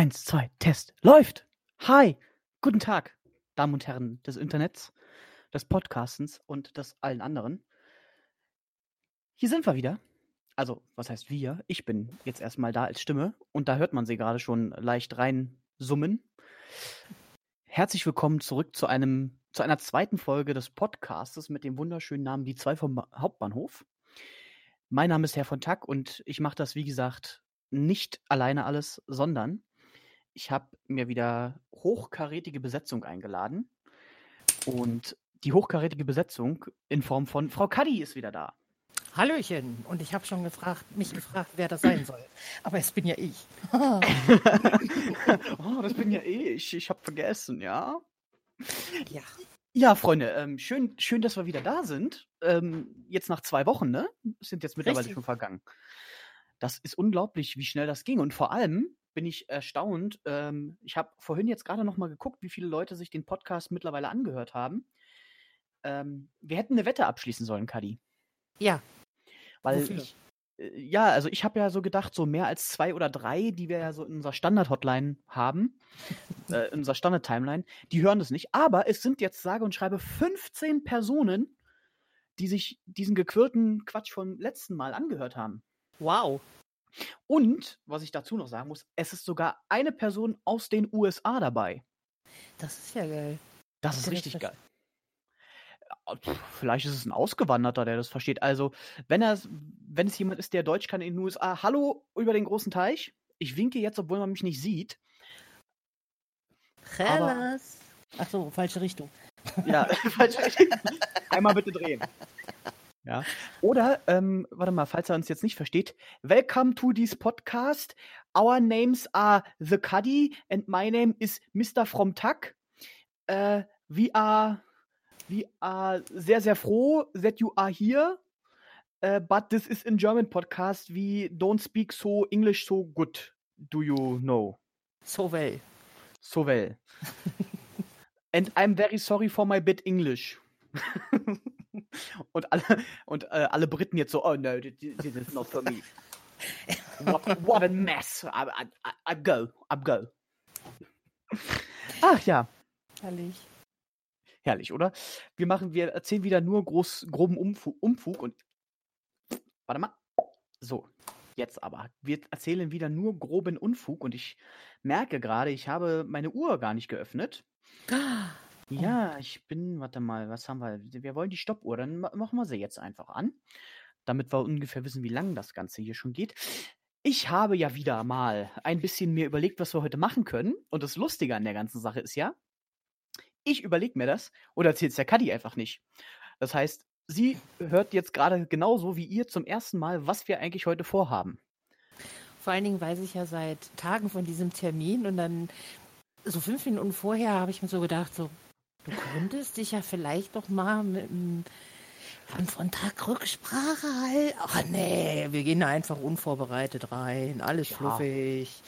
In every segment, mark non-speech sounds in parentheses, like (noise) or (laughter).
Eins, zwei, Test. Läuft. Hi. Guten Tag, Damen und Herren des Internets, des Podcastens und des allen anderen. Hier sind wir wieder. Also, was heißt wir? Ich bin jetzt erstmal da als Stimme und da hört man sie gerade schon leicht rein summen. Herzlich willkommen zurück zu einem zu einer zweiten Folge des Podcastes mit dem wunderschönen Namen Die zwei vom Hauptbahnhof. Mein Name ist Herr von Tack und ich mache das, wie gesagt, nicht alleine alles, sondern ich habe mir wieder hochkarätige Besetzung eingeladen. Und die hochkarätige Besetzung in Form von Frau Kaddi ist wieder da. Hallöchen. Und ich habe schon gefragt, mich gefragt, wer das sein soll. Aber es bin ja ich. (laughs) oh, das bin ja ich. Ich habe vergessen, ja? Ja. Ja, Freunde, ähm, schön, schön, dass wir wieder da sind. Ähm, jetzt nach zwei Wochen, ne? Sind jetzt mittlerweile Richtig. schon vergangen. Das ist unglaublich, wie schnell das ging. Und vor allem bin ich erstaunt. Ähm, ich habe vorhin jetzt gerade noch mal geguckt, wie viele Leute sich den Podcast mittlerweile angehört haben. Ähm, wir hätten eine Wette abschließen sollen, Kadi. Ja. Weil Wofür? ich, äh, ja, also ich habe ja so gedacht, so mehr als zwei oder drei, die wir ja so in unserer Standard-Hotline haben, (laughs) äh, in unserer Standard-Timeline, die hören das nicht. Aber es sind jetzt sage und schreibe 15 Personen, die sich diesen gequirlten Quatsch vom letzten Mal angehört haben. Wow. Und, was ich dazu noch sagen muss, es ist sogar eine Person aus den USA dabei. Das ist ja geil. Das ist richtig geil. Vielleicht ist es ein Ausgewanderter, der das versteht. Also, wenn, er, wenn es jemand ist, der Deutsch kann in den USA, hallo über den großen Teich. Ich winke jetzt, obwohl man mich nicht sieht. Hellas. Ach so, falsche Richtung. Ja, (laughs) falsch. Einmal bitte drehen. Ja. Oder, ähm, warte mal, falls er uns jetzt nicht versteht. Welcome to this podcast. Our names are The Cuddy and my name is Mr. From Tuck. Äh, we are, we are sehr, sehr froh that you are here. Äh, but this is in German podcast. We don't speak so English so good. Do you know? So well. So well. (laughs) And I'm very sorry for my bit English. (laughs) und alle, und äh, alle Briten jetzt so, oh no, this, is not for me. What, what a mess. I, I, I, I go, I go. Ach ja, Herrlich. herrlich, oder? Wir machen, wir erzählen wieder nur groß, groben Umfug, Umfug und warte mal. So, jetzt aber. Wir erzählen wieder nur groben Unfug und ich merke gerade, ich habe meine Uhr gar nicht geöffnet. (gasps) Ja, ich bin, warte mal, was haben wir? Wir wollen die Stoppuhr, dann ma- machen wir sie jetzt einfach an, damit wir ungefähr wissen, wie lang das Ganze hier schon geht. Ich habe ja wieder mal ein bisschen mir überlegt, was wir heute machen können. Und das Lustige an der ganzen Sache ist ja, ich überlege mir das oder erzählt es der Kaddi einfach nicht. Das heißt, sie hört jetzt gerade genauso wie ihr zum ersten Mal, was wir eigentlich heute vorhaben. Vor allen Dingen weiß ich ja seit Tagen von diesem Termin und dann so fünf Minuten vorher habe ich mir so gedacht, so, du könntest dich ja vielleicht doch mal mit dem Herrn von Tag Rücksprache halten. Ach nee, wir gehen da einfach unvorbereitet rein, alles Ja. fluffig.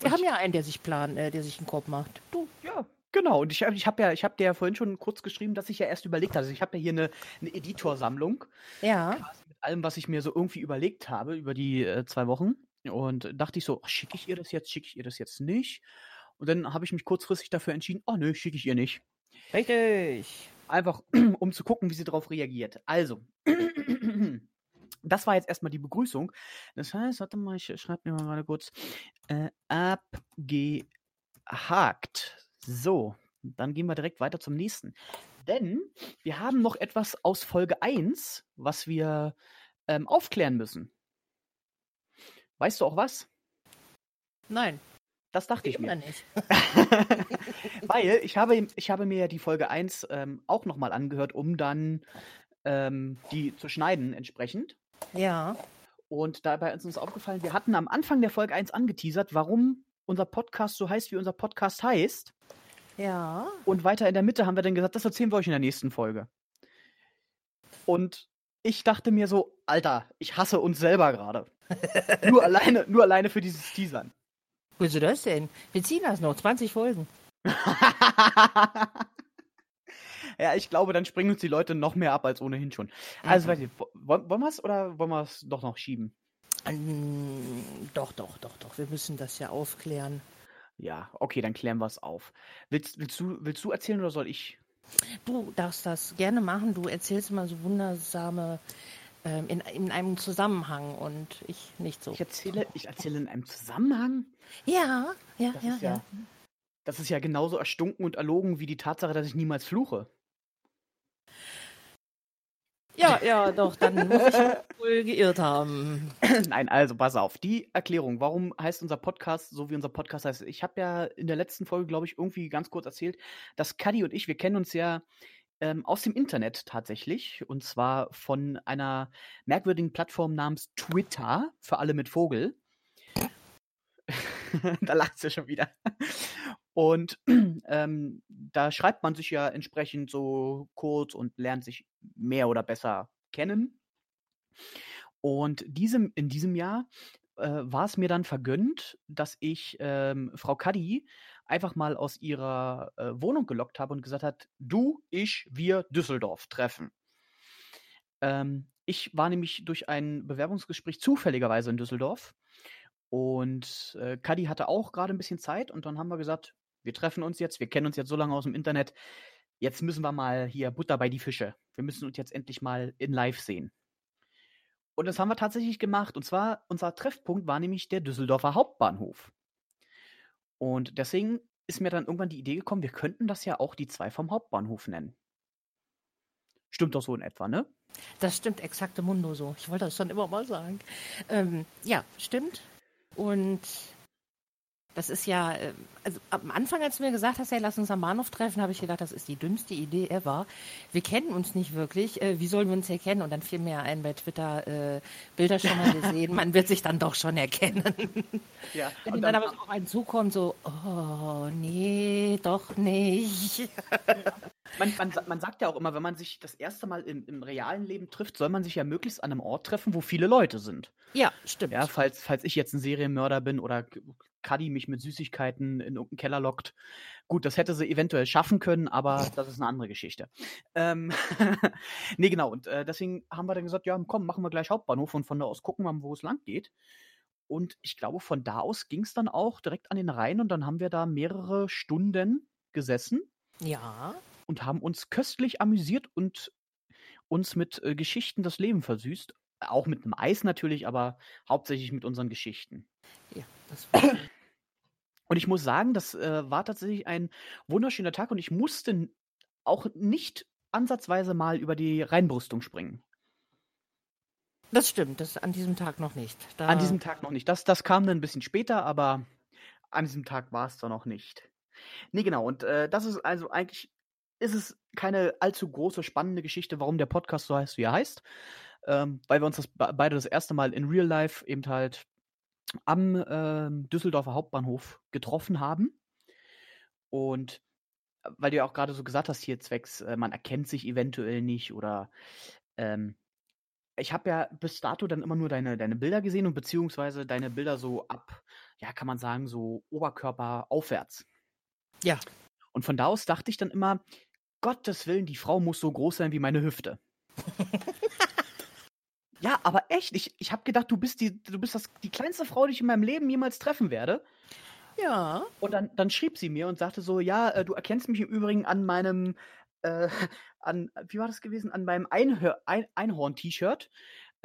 Wir haben ja einen, der sich plan, äh, der sich einen Kopf macht. Du. Ja, genau. Und ich, hab- ich habe ja, ich habe dir ja vorhin schon kurz geschrieben, dass ich ja erst überlegt hatte. Also ich habe ja hier eine, eine Editorsammlung Ja. mit allem, was ich mir so irgendwie überlegt habe über die äh, zwei Wochen. Und dachte ich so, schicke ich ihr das jetzt, schicke ich ihr das jetzt nicht? Und dann habe ich mich kurzfristig dafür entschieden, oh nö, schicke ich ihr nicht. Richtig. Einfach, (clears throat) um zu gucken, wie sie darauf reagiert. Also, (clears throat) das war jetzt erstmal die Begrüßung. Das heißt, warte mal, ich schreibe mir mal gerade kurz. Äh, abgehakt. So, dann gehen wir direkt weiter zum nächsten. Denn wir haben noch etwas aus Folge 1, was wir ähm, aufklären müssen. Weißt du auch was? Nein. Das dachte ich, Ich mir. nicht. (laughs) Weil ich habe, ich habe mir ja die Folge 1 ähm, auch nochmal angehört, um dann ähm, die zu schneiden entsprechend. Ja. Und dabei ist uns aufgefallen, wir hatten am Anfang der Folge 1 angeteasert, warum unser Podcast so heißt, wie unser Podcast heißt. Ja. Und weiter in der Mitte haben wir dann gesagt, das erzählen wir euch in der nächsten Folge. Und ich dachte mir so, Alter, ich hasse uns selber gerade. (laughs) nur alleine, nur alleine für dieses Teasern. Wieso das denn? Wir ziehen das noch. 20 Folgen. (laughs) ja, ich glaube, dann springen uns die Leute noch mehr ab als ohnehin schon. Also, Mhm. wollen, wollen wir es oder wollen wir es doch noch schieben? Ähm, doch, doch, doch, doch. Wir müssen das ja aufklären. Ja, okay, dann klären wir es auf. Willst, willst, du, willst du erzählen oder soll ich? Du darfst das gerne machen. Du erzählst immer so wundersame in, in einem Zusammenhang und ich nicht so. Ich erzähle, ich erzähle in einem Zusammenhang. Ja, ja, Das ja, ja, ja. das ist ja genauso erstunken und erlogen wie die Tatsache, dass ich niemals fluche. Ja, ja, doch, dann muss ich (laughs) wohl geirrt haben. Nein, also pass auf. Die Erklärung, warum heißt unser Podcast so, wie unser Podcast heißt. Ich habe ja in der letzten Folge, glaube ich, irgendwie ganz kurz erzählt, dass Cuddy und ich, wir kennen uns ja ähm, aus dem Internet tatsächlich. Und zwar von einer merkwürdigen Plattform namens Twitter, für alle mit Vogel. (laughs) da lacht sie schon wieder. Und ähm, da schreibt man sich ja entsprechend so kurz und lernt sich mehr oder besser kennen. Und diesem, in diesem Jahr äh, war es mir dann vergönnt, dass ich ähm, Frau Kaddi einfach mal aus ihrer äh, Wohnung gelockt habe und gesagt hat, du, ich, wir Düsseldorf treffen. Ähm, ich war nämlich durch ein Bewerbungsgespräch zufälligerweise in Düsseldorf und äh, Kaddi hatte auch gerade ein bisschen Zeit und dann haben wir gesagt, wir treffen uns jetzt, wir kennen uns jetzt so lange aus dem Internet, jetzt müssen wir mal hier Butter bei die Fische. Wir müssen uns jetzt endlich mal in live sehen. Und das haben wir tatsächlich gemacht. Und zwar, unser Treffpunkt war nämlich der Düsseldorfer Hauptbahnhof. Und deswegen ist mir dann irgendwann die Idee gekommen, wir könnten das ja auch die zwei vom Hauptbahnhof nennen. Stimmt doch so in etwa, ne? Das stimmt exakte Mundo so. Ich wollte das schon immer mal sagen. Ähm, ja, stimmt. Und das ist ja, äh, also am Anfang, als du mir gesagt hast, hey, lass uns am Bahnhof treffen, habe ich gedacht, das ist die dümmste Idee ever. Wir kennen uns nicht wirklich. Äh, wie sollen wir uns erkennen? Und dann fiel mir ein bei Twitter äh, Bilder schon mal gesehen. Man wird sich dann doch schon erkennen. Ja. Wenn dann aber so auf einen zukommt, so, oh, nee, doch nicht. (laughs) man, man, man sagt ja auch immer, wenn man sich das erste Mal im, im realen Leben trifft, soll man sich ja möglichst an einem Ort treffen, wo viele Leute sind. Ja, stimmt. Ja, falls, falls ich jetzt ein Serienmörder bin oder Cuddy mich mit Süßigkeiten in irgendeinen Keller lockt. Gut, das hätte sie eventuell schaffen können, aber das ist eine andere Geschichte. Ähm, (laughs) nee, genau. Und äh, deswegen haben wir dann gesagt, ja, komm, machen wir gleich Hauptbahnhof und von da aus gucken wir, wo es lang geht. Und ich glaube, von da aus ging es dann auch direkt an den Rhein und dann haben wir da mehrere Stunden gesessen Ja. Und haben uns köstlich amüsiert und uns mit äh, Geschichten das Leben versüßt. Auch mit einem Eis natürlich, aber hauptsächlich mit unseren Geschichten. Ja, das war. Und ich muss sagen, das äh, war tatsächlich ein wunderschöner Tag und ich musste auch nicht ansatzweise mal über die Rheinbrüstung springen. Das stimmt, das an diesem Tag noch nicht. Da, An diesem Tag noch nicht. Das, das kam dann ein bisschen später, aber an diesem Tag war es da noch nicht. Nee, genau. Und äh, das ist also eigentlich, ist es keine allzu große, spannende Geschichte, warum der Podcast so heißt, wie er heißt. Ähm, weil wir uns das be- beide das erste Mal in Real Life eben halt am ähm, Düsseldorfer Hauptbahnhof getroffen haben. Und äh, weil du ja auch gerade so gesagt hast, hier zwecks, äh, man erkennt sich eventuell nicht oder ähm, ich habe ja bis dato dann immer nur deine, deine Bilder gesehen und beziehungsweise deine Bilder so ab, ja, kann man sagen, so Oberkörper aufwärts. Ja. Und von da aus dachte ich dann immer, Gottes Willen, die Frau muss so groß sein wie meine Hüfte. Ja, aber echt, ich, ich habe gedacht, du bist, die, du bist das, die kleinste Frau, die ich in meinem Leben jemals treffen werde. Ja. Und dann, dann schrieb sie mir und sagte so, ja, äh, du erkennst mich im Übrigen an meinem, äh, an, wie war das gewesen, an meinem Einhör, Ein Einhorn-T-Shirt,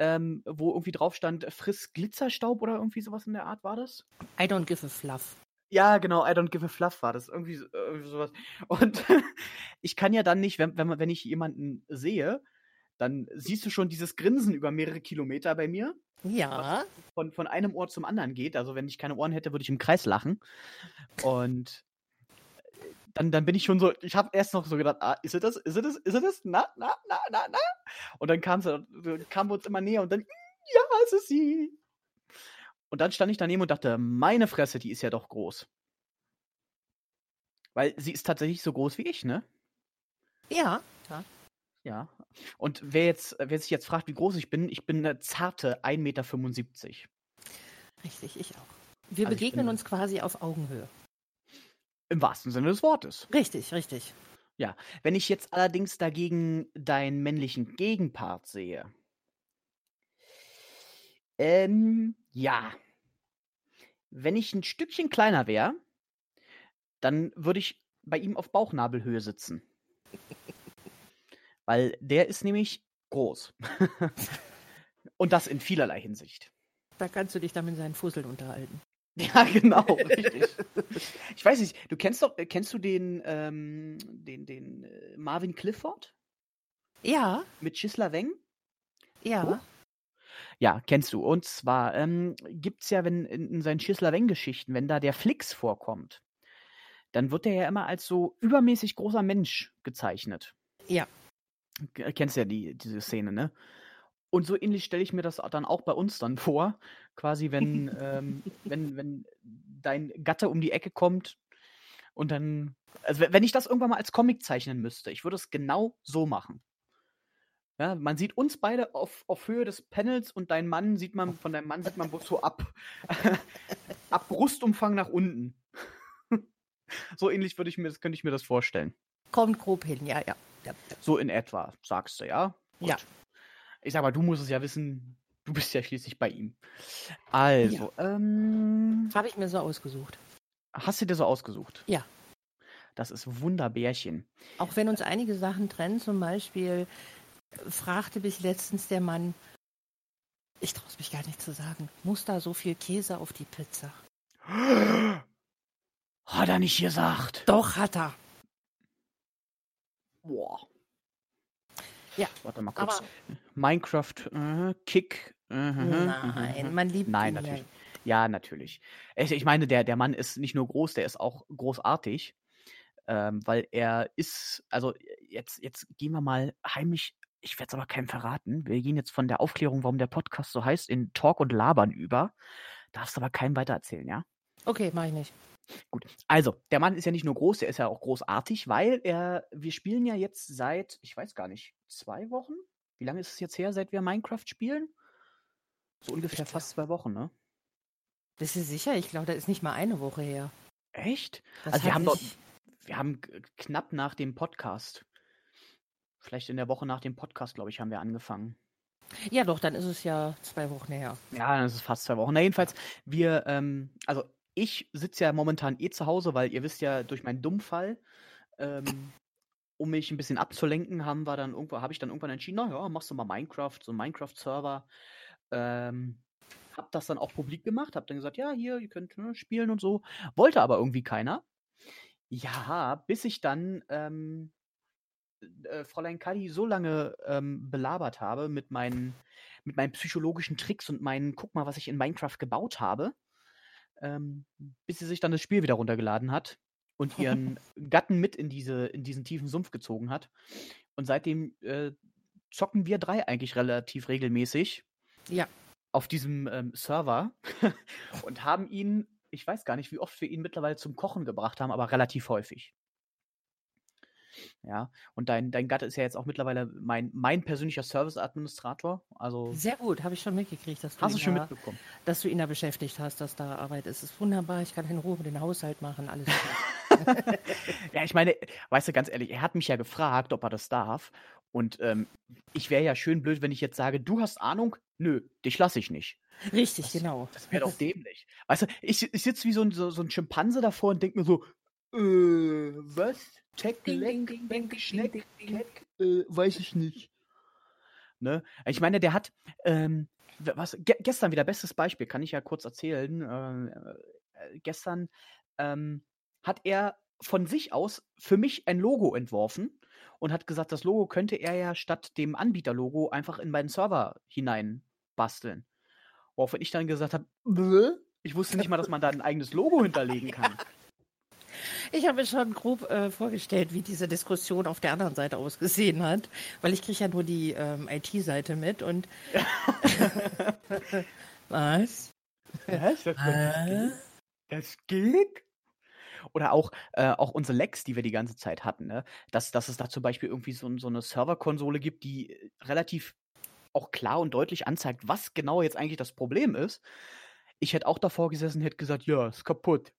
ähm, wo irgendwie drauf stand, friss Glitzerstaub oder irgendwie sowas in der Art war das? I don't give a fluff. Ja, genau, I don't give a fluff war das. Irgendwie, irgendwie sowas. Und (laughs) ich kann ja dann nicht, wenn, wenn, wenn ich jemanden sehe, dann siehst du schon dieses Grinsen über mehrere Kilometer bei mir, Ja. von, von einem Ohr zum anderen geht. Also wenn ich keine Ohren hätte, würde ich im Kreis lachen. Und dann, dann bin ich schon so, ich habe erst noch so gedacht, ah, ist es das, ist es das, ist es das, na, na, na, na, na. Und dann kam sie, kamen wir uns immer näher und dann, ja, es ist sie. Und dann stand ich daneben und dachte, meine Fresse, die ist ja doch groß. Weil sie ist tatsächlich so groß wie ich, ne? Ja. ja. Ja. Und wer jetzt, wer sich jetzt fragt, wie groß ich bin, ich bin eine zarte 1,75 Meter. Richtig, ich auch. Wir Also begegnen uns quasi auf Augenhöhe. Im wahrsten Sinne des Wortes. Richtig, richtig. Wenn ich jetzt allerdings dagegen deinen männlichen Gegenpart sehe. Ähm, ja. Wenn ich ein Stückchen kleiner wäre, dann würde ich bei ihm auf Bauchnabelhöhe sitzen. (laughs) Weil der ist nämlich groß. (laughs) Und das in vielerlei Hinsicht. Da kannst du dich dann mit seinen Fusseln unterhalten. (laughs) Ja, genau, richtig. Ich weiß nicht, du kennst doch, äh, kennst du den, ähm, den, den äh, Marvin Clifford Ja, mit Chisla Weng? ja. Ja, kennst du. Und zwar ähm, gibt es ja, wenn in, in seinen Chisla Weng-Geschichten, wenn da der Flix vorkommt, dann wird er ja immer als so übermäßig großer Mensch gezeichnet. Ja. K- Kennst ja die, diese Szene, ne? Und so ähnlich stelle ich mir das dann auch bei uns dann (laughs) vor. Quasi, wenn, ähm, wenn, wenn dein Gatte um die Ecke kommt und dann. Also, we- wenn ich das irgendwann mal als Comic zeichnen müsste, ich würde es genau so machen. Ja, man sieht uns beide auf, auf Höhe des Panels und deinen Mann sieht man, von deinem Mann sieht man bloß so ab. (laughs) ab Brustumfang nach unten. (laughs) so ähnlich würde ich mir das, könnte ich mir das vorstellen. Kommt grob hin, ja, ja. ja. So in etwa, sagst du, ja? Ja. Ich sag mal, du musst es ja wissen, du bist ja schließlich bei ihm. Also, ähm, Das habe ich mir so ausgesucht. hast du dir so ausgesucht? Ja. Das ist Wunderbärchen. Auch wenn uns einige Sachen trennen, zum Beispiel fragte mich letztens der Mann, ich traue es mich gar nicht zu sagen, muss da so viel Käse auf die Pizza? (gasps) Hat er nicht gesagt. Doch, hat er. Boah. Ja, Warte mal kurz. Aber Minecraft, äh, Kick. äh, nein, mhm. man liebt Nein, ihn ja. natürlich. Ja, natürlich. Ich, ich meine, der, der Mann ist nicht nur groß, der ist auch großartig. Ähm, weil er ist, also jetzt, jetzt gehen wir mal heimlich, ich werde es aber keinem verraten. Wir gehen jetzt von der Aufklärung, warum der Podcast so heißt, in Talk und Labern über. Darfst aber keinem weiter erzählen, ja? Okay, mache ich nicht. Gut. Also, der Mann ist ja nicht nur groß, der ist ja auch großartig, weil er, wir spielen ja jetzt seit, ich weiß gar nicht, zwei Wochen? Wie lange ist es jetzt her, seit wir Minecraft spielen? So ungefähr Ich fast zwei Wochen, ne? Bist du sicher? Ich glaube, da ist nicht mal eine Woche her. Echt? Das Also wir haben doch, wir haben knapp nach dem Podcast, vielleicht in der Woche nach dem Podcast, glaube ich, haben wir angefangen. Ja, doch, dann ist es ja zwei Wochen her. Ja, das ist fast zwei Wochen. Na, jedenfalls, wir, ähm, also ich sitze ja momentan eh zu Hause, weil ihr wisst ja, durch meinen Dummfall, ähm, um mich ein bisschen abzulenken, haben wir dann irgendwo, habe ich dann irgendwann entschieden, na ja, machst du mal Minecraft, so einen Minecraft-Server. Ähm, hab das dann auch publik gemacht, hab dann gesagt, ja, hier, ihr könnt ne, spielen und so. Wollte aber irgendwie keiner. Ja, bis ich dann ähm, äh, Fräulein Kadi so lange ähm, belabert habe mit meinen, mit meinen psychologischen Tricks und meinen, guck mal, was ich in Minecraft gebaut habe, ähm, bis sie sich dann das Spiel wieder runtergeladen hat und ihren (laughs) Gatten mit in, diese, in diesen tiefen Sumpf gezogen hat. Und seitdem äh, zocken wir drei eigentlich relativ regelmäßig Ja. auf diesem ähm, Server (laughs) und haben ihn, ich weiß gar nicht, wie oft wir ihn mittlerweile zum Kochen gebracht haben, aber relativ häufig. Ja, und dein, dein Gatte ist ja jetzt auch mittlerweile mein, mein persönlicher Service-Administrator. Also Sehr gut, habe ich schon mitgekriegt, dass du, hast du ihn schon da, mitbekommen. dass du ihn da beschäftigt hast, dass da Arbeit ist. Es ist wunderbar, ich kann in Ruhe den Haushalt machen, alles (laughs) ja, ich meine, weißt du, ganz ehrlich, er hat mich ja gefragt, ob er das darf. Und ähm, ich wäre ja schön blöd, wenn ich jetzt sage, du hast Ahnung, nö, dich lasse ich nicht. Richtig, Das, genau. das wäre doch dämlich. Weißt du, ich, ich sitze wie so ein, so, so ein Schimpanse davor und denke mir so, äh, was? Check, Ding, leck, ding, ding, Schneck, äh, weiß ich nicht. Ne? Ich meine, der hat, ähm, was, ge gestern wieder, bestes Beispiel, kann ich ja kurz erzählen. ähm, Äh, gestern ähm, hat er von sich aus für mich ein Logo entworfen und hat gesagt, das Logo könnte er ja statt dem Anbieterlogo einfach in meinen Server hinein basteln. Woraufhin ich dann gesagt habe, "Bäh? ich wusste nicht mal, dass man da ein eigenes Logo hinterlegen kann. Ich habe mir schon grob äh, vorgestellt, wie diese Diskussion auf der anderen Seite ausgesehen hat, weil ich kriege ja nur die ähm, IT-Seite mit und (laughs) was? Was? Das, Äh? das geht? Oder auch, äh, auch unsere Lecks, die wir die ganze Zeit hatten, ne? dass, dass es da zum Beispiel irgendwie so, so eine Serverkonsole gibt, die äh, relativ auch klar und deutlich anzeigt, was genau jetzt eigentlich das Problem ist. Ich hätte auch davor gesessen und hätte gesagt, ja, ist kaputt.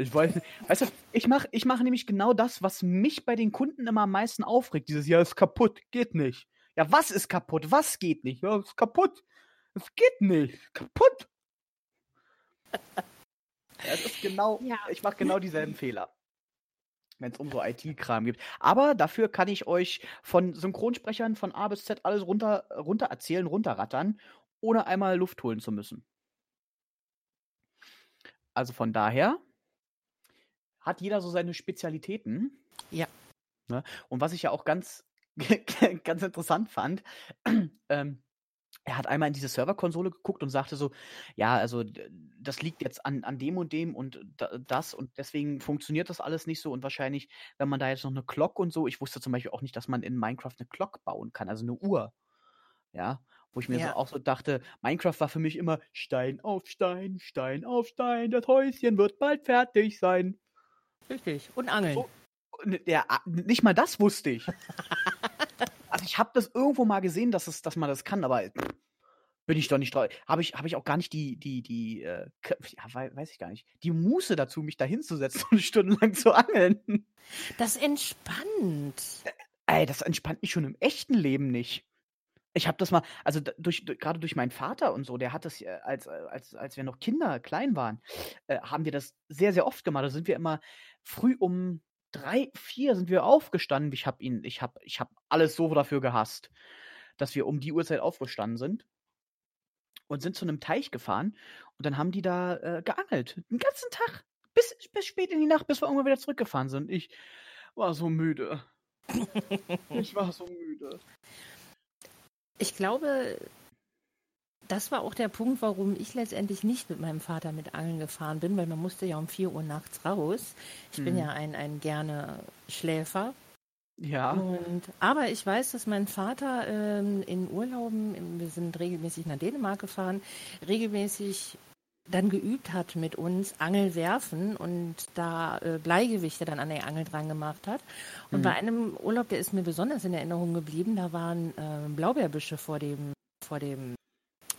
Ich weiß nicht. Weißt du, ich mache ich mach nämlich genau das, was mich bei den Kunden immer am meisten aufregt. Dieses, ja, ist kaputt, geht nicht. Ja, was ist kaputt? Was geht nicht? Ja, ist kaputt. Es geht nicht. Kaputt. (laughs) Ja, es ist genau, Ja. ich mache genau dieselben Fehler. Wenn es um so IT-Kram gibt. Aber dafür kann ich euch von Synchronsprechern von A bis Z alles runter, runter erzählen, runterrattern, ohne einmal Luft holen zu müssen. Also von daher hat jeder so seine Spezialitäten. Ja. Ne? Und was ich ja auch ganz, (laughs) ganz interessant fand, (clears throat) ähm, er hat einmal in diese Serverkonsole geguckt und sagte so, ja, also das liegt jetzt an, an dem und dem und da, das und deswegen funktioniert das alles nicht so und wahrscheinlich, wenn man da jetzt noch eine Clock und so, ich wusste zum Beispiel auch nicht, dass man in Minecraft eine Clock bauen kann, also eine Uhr. Ja, wo ich mir so Ja. auch so dachte, Minecraft war für mich immer Stein auf Stein, Stein auf Stein, das Häuschen wird bald fertig sein. Richtig. Und Angeln. So, N- Ja, a- nicht mal das wusste ich. (laughs) also ich habe das irgendwo mal gesehen, dass, es, dass man das kann, aber pff, bin ich doch nicht drauf. Habe ich, hab ich auch gar nicht die, die, die, äh, ja, wei- weiß ich gar nicht, die Muße dazu, mich da hinzusetzen und (laughs) stundenlang zu angeln. Das entspannt. Ey, das entspannt mich schon im echten Leben nicht. Ich habe das mal, also durch, durch, gerade durch meinen Vater und so, der hat das, äh, als, äh, als, als wir noch Kinder klein waren, äh, haben wir das sehr, sehr oft gemacht. Da sind wir immer früh um drei, vier sind wir aufgestanden. Ich habe ihn, ich habe, ich habe alles so dafür gehasst, dass wir um die Uhrzeit aufgestanden sind und sind zu einem Teich gefahren und dann haben die da äh, geangelt. Den ganzen Tag. Bis, bis spät in die Nacht, bis wir irgendwann wieder zurückgefahren sind. Ich war so müde. (laughs) ich war so müde. Ich glaube, das war auch der Punkt, warum ich letztendlich nicht mit meinem Vater mit Angeln gefahren bin, weil man musste ja um 4 Uhr nachts raus. Ich bin Mhm. ja ein, ein gerne Schläfer. Ja. Und, aber ich weiß, dass mein Vater ähm, in Urlauben, wir sind regelmäßig nach Dänemark gefahren, regelmäßig dann geübt hat mit uns Angel werfen und da äh, Bleigewichte dann an der Angel dran gemacht hat. Und Mhm. bei einem Urlaub, der ist mir besonders in Erinnerung geblieben, da waren äh, Blaubeerbüsche vor dem, vor dem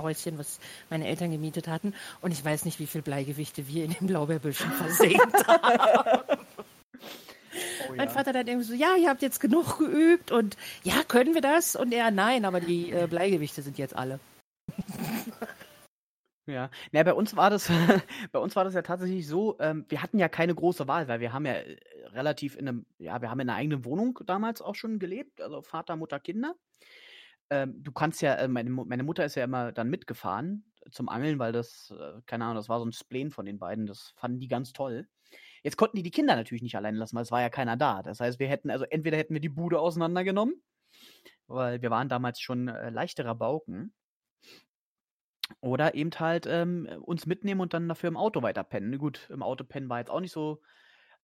Häuschen, was meine Eltern gemietet hatten. Und ich weiß nicht, wie viel Bleigewichte wir in den Blaubeerbüschen versenkt (laughs) haben. Oh, Mein ja. Vater dann irgendwie so, ja, ihr habt jetzt genug geübt und ja, können wir das? Und er, nein, aber die äh, Bleigewichte sind jetzt alle. (laughs) Ja, na, bei uns war das, (laughs) bei uns war das ja tatsächlich so, ähm, wir hatten ja keine große Wahl, weil wir haben ja äh, relativ in einem, ja, wir haben in einer eigenen Wohnung damals auch schon gelebt, also Vater, Mutter, Kinder. Ähm, du kannst ja, äh, meine, meine Mutter ist ja immer dann mitgefahren zum Angeln, weil das, äh, keine Ahnung, das war so ein Spleen von den beiden, das fanden die ganz toll. Jetzt konnten die die Kinder natürlich nicht allein lassen, weil es war ja keiner da. Das heißt, wir hätten, also entweder hätten wir die Bude auseinandergenommen, weil wir waren damals schon äh, leichterer Bauken. Oder eben halt ähm, uns mitnehmen und dann dafür im Auto weiter pennen. Gut, im Auto pennen war jetzt auch nicht so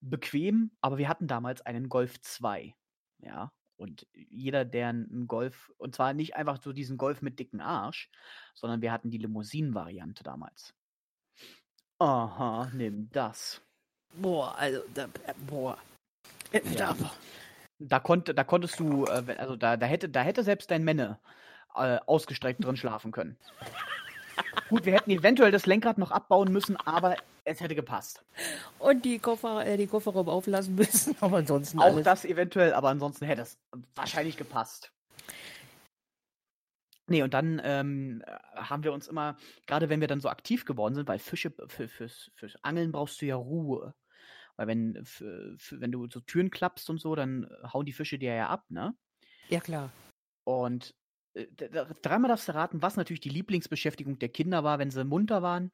bequem, aber wir hatten damals einen Golf 2. Ja. Und jeder, der einen Golf, und zwar nicht einfach so diesen Golf mit dicken Arsch, sondern wir hatten die Limousinen-Variante damals. Aha, nimm das. Boah, also, da, äh, boah. Ja. da- konnte, da konntest du, äh, also da, da, hätte, da hätte selbst dein Männer äh, ausgestreckt drin schlafen können. Gut, wir hätten eventuell das Lenkrad noch abbauen müssen, aber es hätte gepasst. Und die Koffer, äh, die Kofferraum auflassen müssen, (laughs) aber ansonsten Auch alles. das eventuell, aber ansonsten hätte es wahrscheinlich gepasst. Nee, und dann ähm, haben wir uns immer, gerade wenn wir dann so aktiv geworden sind, weil Fische, für, fürs, fürs Angeln brauchst du ja Ruhe. Weil wenn, für, für, wenn du so Türen klappst und so, dann hauen die Fische dir ja ab, ne? Ja, klar. Und äh, dreimal darfst du raten, was natürlich die Lieblingsbeschäftigung der Kinder war, wenn sie munter waren.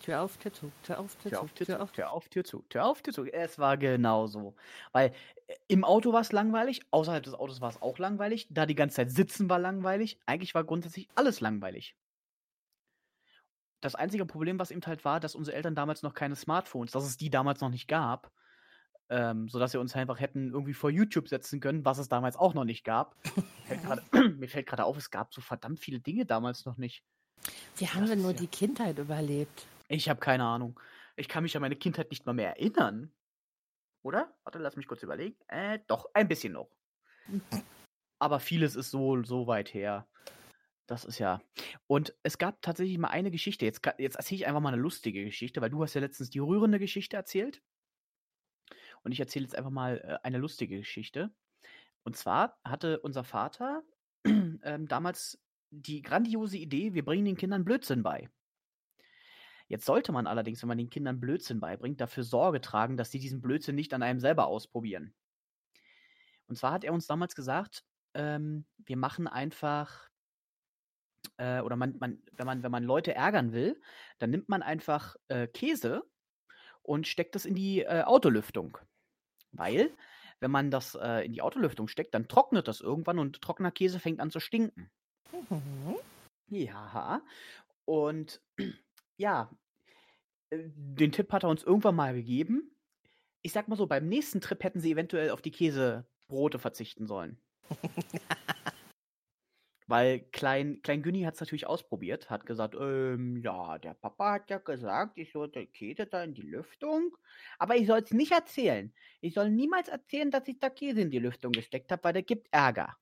Tür auf, Tür zu, Tür auf, Tür, Tür zu, auf, Tür, Tür zu, auf. Tür auf, Tür zu, Tür auf, Tür zu. Es war genau so. Weil äh, im Auto war es langweilig, außerhalb des Autos war es auch langweilig, da die ganze Zeit sitzen war langweilig, eigentlich war grundsätzlich alles langweilig. Das einzige Problem, was eben halt war, dass unsere Eltern damals noch keine Smartphones, dass es die damals noch nicht gab, ähm, sodass wir uns einfach hätten irgendwie vor YouTube setzen können, was es damals auch noch nicht gab. (laughs) Fällt grade, (clears throat) mir fällt gerade auf, es gab so verdammt viele Dinge damals noch nicht. Wie haben Das wir nur ja- die Kindheit überlebt? Ich habe keine Ahnung. Ich kann mich an meine Kindheit nicht mal mehr erinnern. Oder? Warte, lass mich kurz überlegen. Äh, doch, ein bisschen noch. Aber vieles ist so, so weit her. Das ist ja. Und es gab tatsächlich mal eine Geschichte. Jetzt, jetzt erzähle ich einfach mal eine lustige Geschichte, weil du hast ja letztens die rührende Geschichte erzählt. Und ich erzähle jetzt einfach mal äh, eine lustige Geschichte. Und zwar hatte unser Vater (clears throat) ähm, damals die grandiose Idee, wir bringen den Kindern Blödsinn bei. Jetzt sollte man allerdings, wenn man den Kindern Blödsinn beibringt, dafür Sorge tragen, dass sie diesen Blödsinn nicht an einem selber ausprobieren. Und zwar hat er uns damals gesagt, ähm, wir machen einfach, äh, oder man, man, wenn man, wenn man Leute ärgern will, dann nimmt man einfach äh, Käse und steckt das in die äh, Autolüftung. Weil, wenn man das äh, in die Autolüftung steckt, dann trocknet das irgendwann und trockener Käse fängt an zu stinken. Mhm. Ja, und ja, äh, den Tipp hat er uns irgendwann mal gegeben. Ich sag mal so, beim nächsten Trip hätten sie eventuell auf die Käsebrote verzichten sollen. Weil Klein, Klein Günni hat es natürlich ausprobiert, hat gesagt, ähm, ja, der Papa hat ja gesagt, ich sollte Käse da in die Lüftung, aber ich soll es nicht erzählen. Ich soll niemals erzählen, dass ich da Käse in die Lüftung gesteckt habe, weil der gibt Ärger.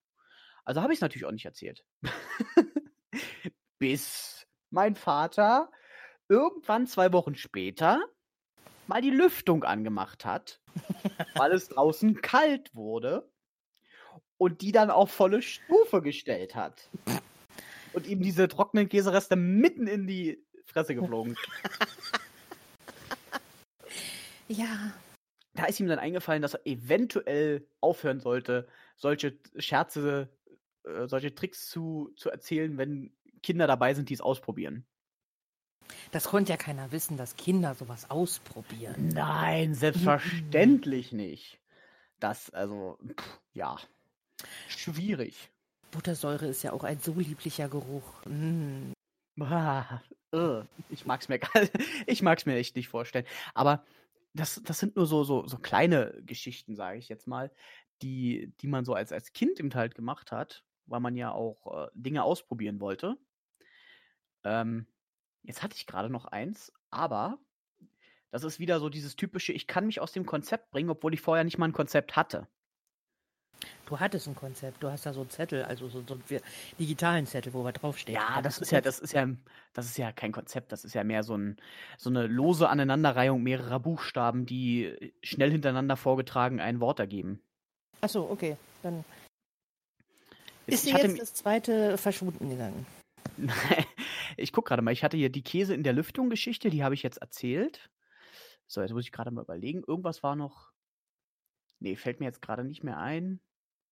Also habe ich es natürlich auch nicht erzählt. (laughs) Bis mein Vater irgendwann zwei Wochen später mal die Lüftung angemacht hat, (laughs) weil es draußen kalt wurde und die dann auf volle Stufe gestellt hat. Und ihm diese trockenen Käsereste mitten in die Fresse geflogen. (laughs) Ja, Da ist ihm dann eingefallen, dass er eventuell aufhören sollte, solche Scherze, äh, solche Tricks zu, zu erzählen, wenn Kinder dabei sind, die es ausprobieren. Das konnte ja keiner wissen, dass Kinder sowas ausprobieren. Nein, selbstverständlich nicht. Das, also, pff, ja. Schwierig. Buttersäure ist ja auch ein so lieblicher Geruch. Mm. Ah, äh, ich mag's mir gar, (laughs) ich mag's mir echt nicht vorstellen. Aber das, das sind nur so, so, so kleine Geschichten, sage ich jetzt mal, die, die man so als, als Kind eben halt gemacht hat, weil man ja auch äh, Dinge ausprobieren wollte. Ähm, jetzt hatte ich gerade noch eins, aber das ist wieder so dieses typische, ich kann mich aus dem Konzept bringen, obwohl ich vorher nicht mal ein Konzept hatte. Du hattest ein Konzept, du hast da so einen Zettel, also so, so einen digitalen Zettel, wo was draufsteht. Ja, das ist ja, das ist ja, das ist ja kein Konzept, das ist ja mehr so, ein, so eine lose Aneinanderreihung mehrerer Buchstaben, die schnell hintereinander vorgetragen ein Wort ergeben. Achso, okay. Dann ist dir jetzt das zweite verschwunden gegangen. (laughs) mi- ich guck gerade mal, ich hatte hier die Käse in der Lüftung Geschichte, die habe ich jetzt erzählt. So, jetzt muss ich gerade mal überlegen. Irgendwas war noch. Nee, fällt mir jetzt gerade nicht mehr ein.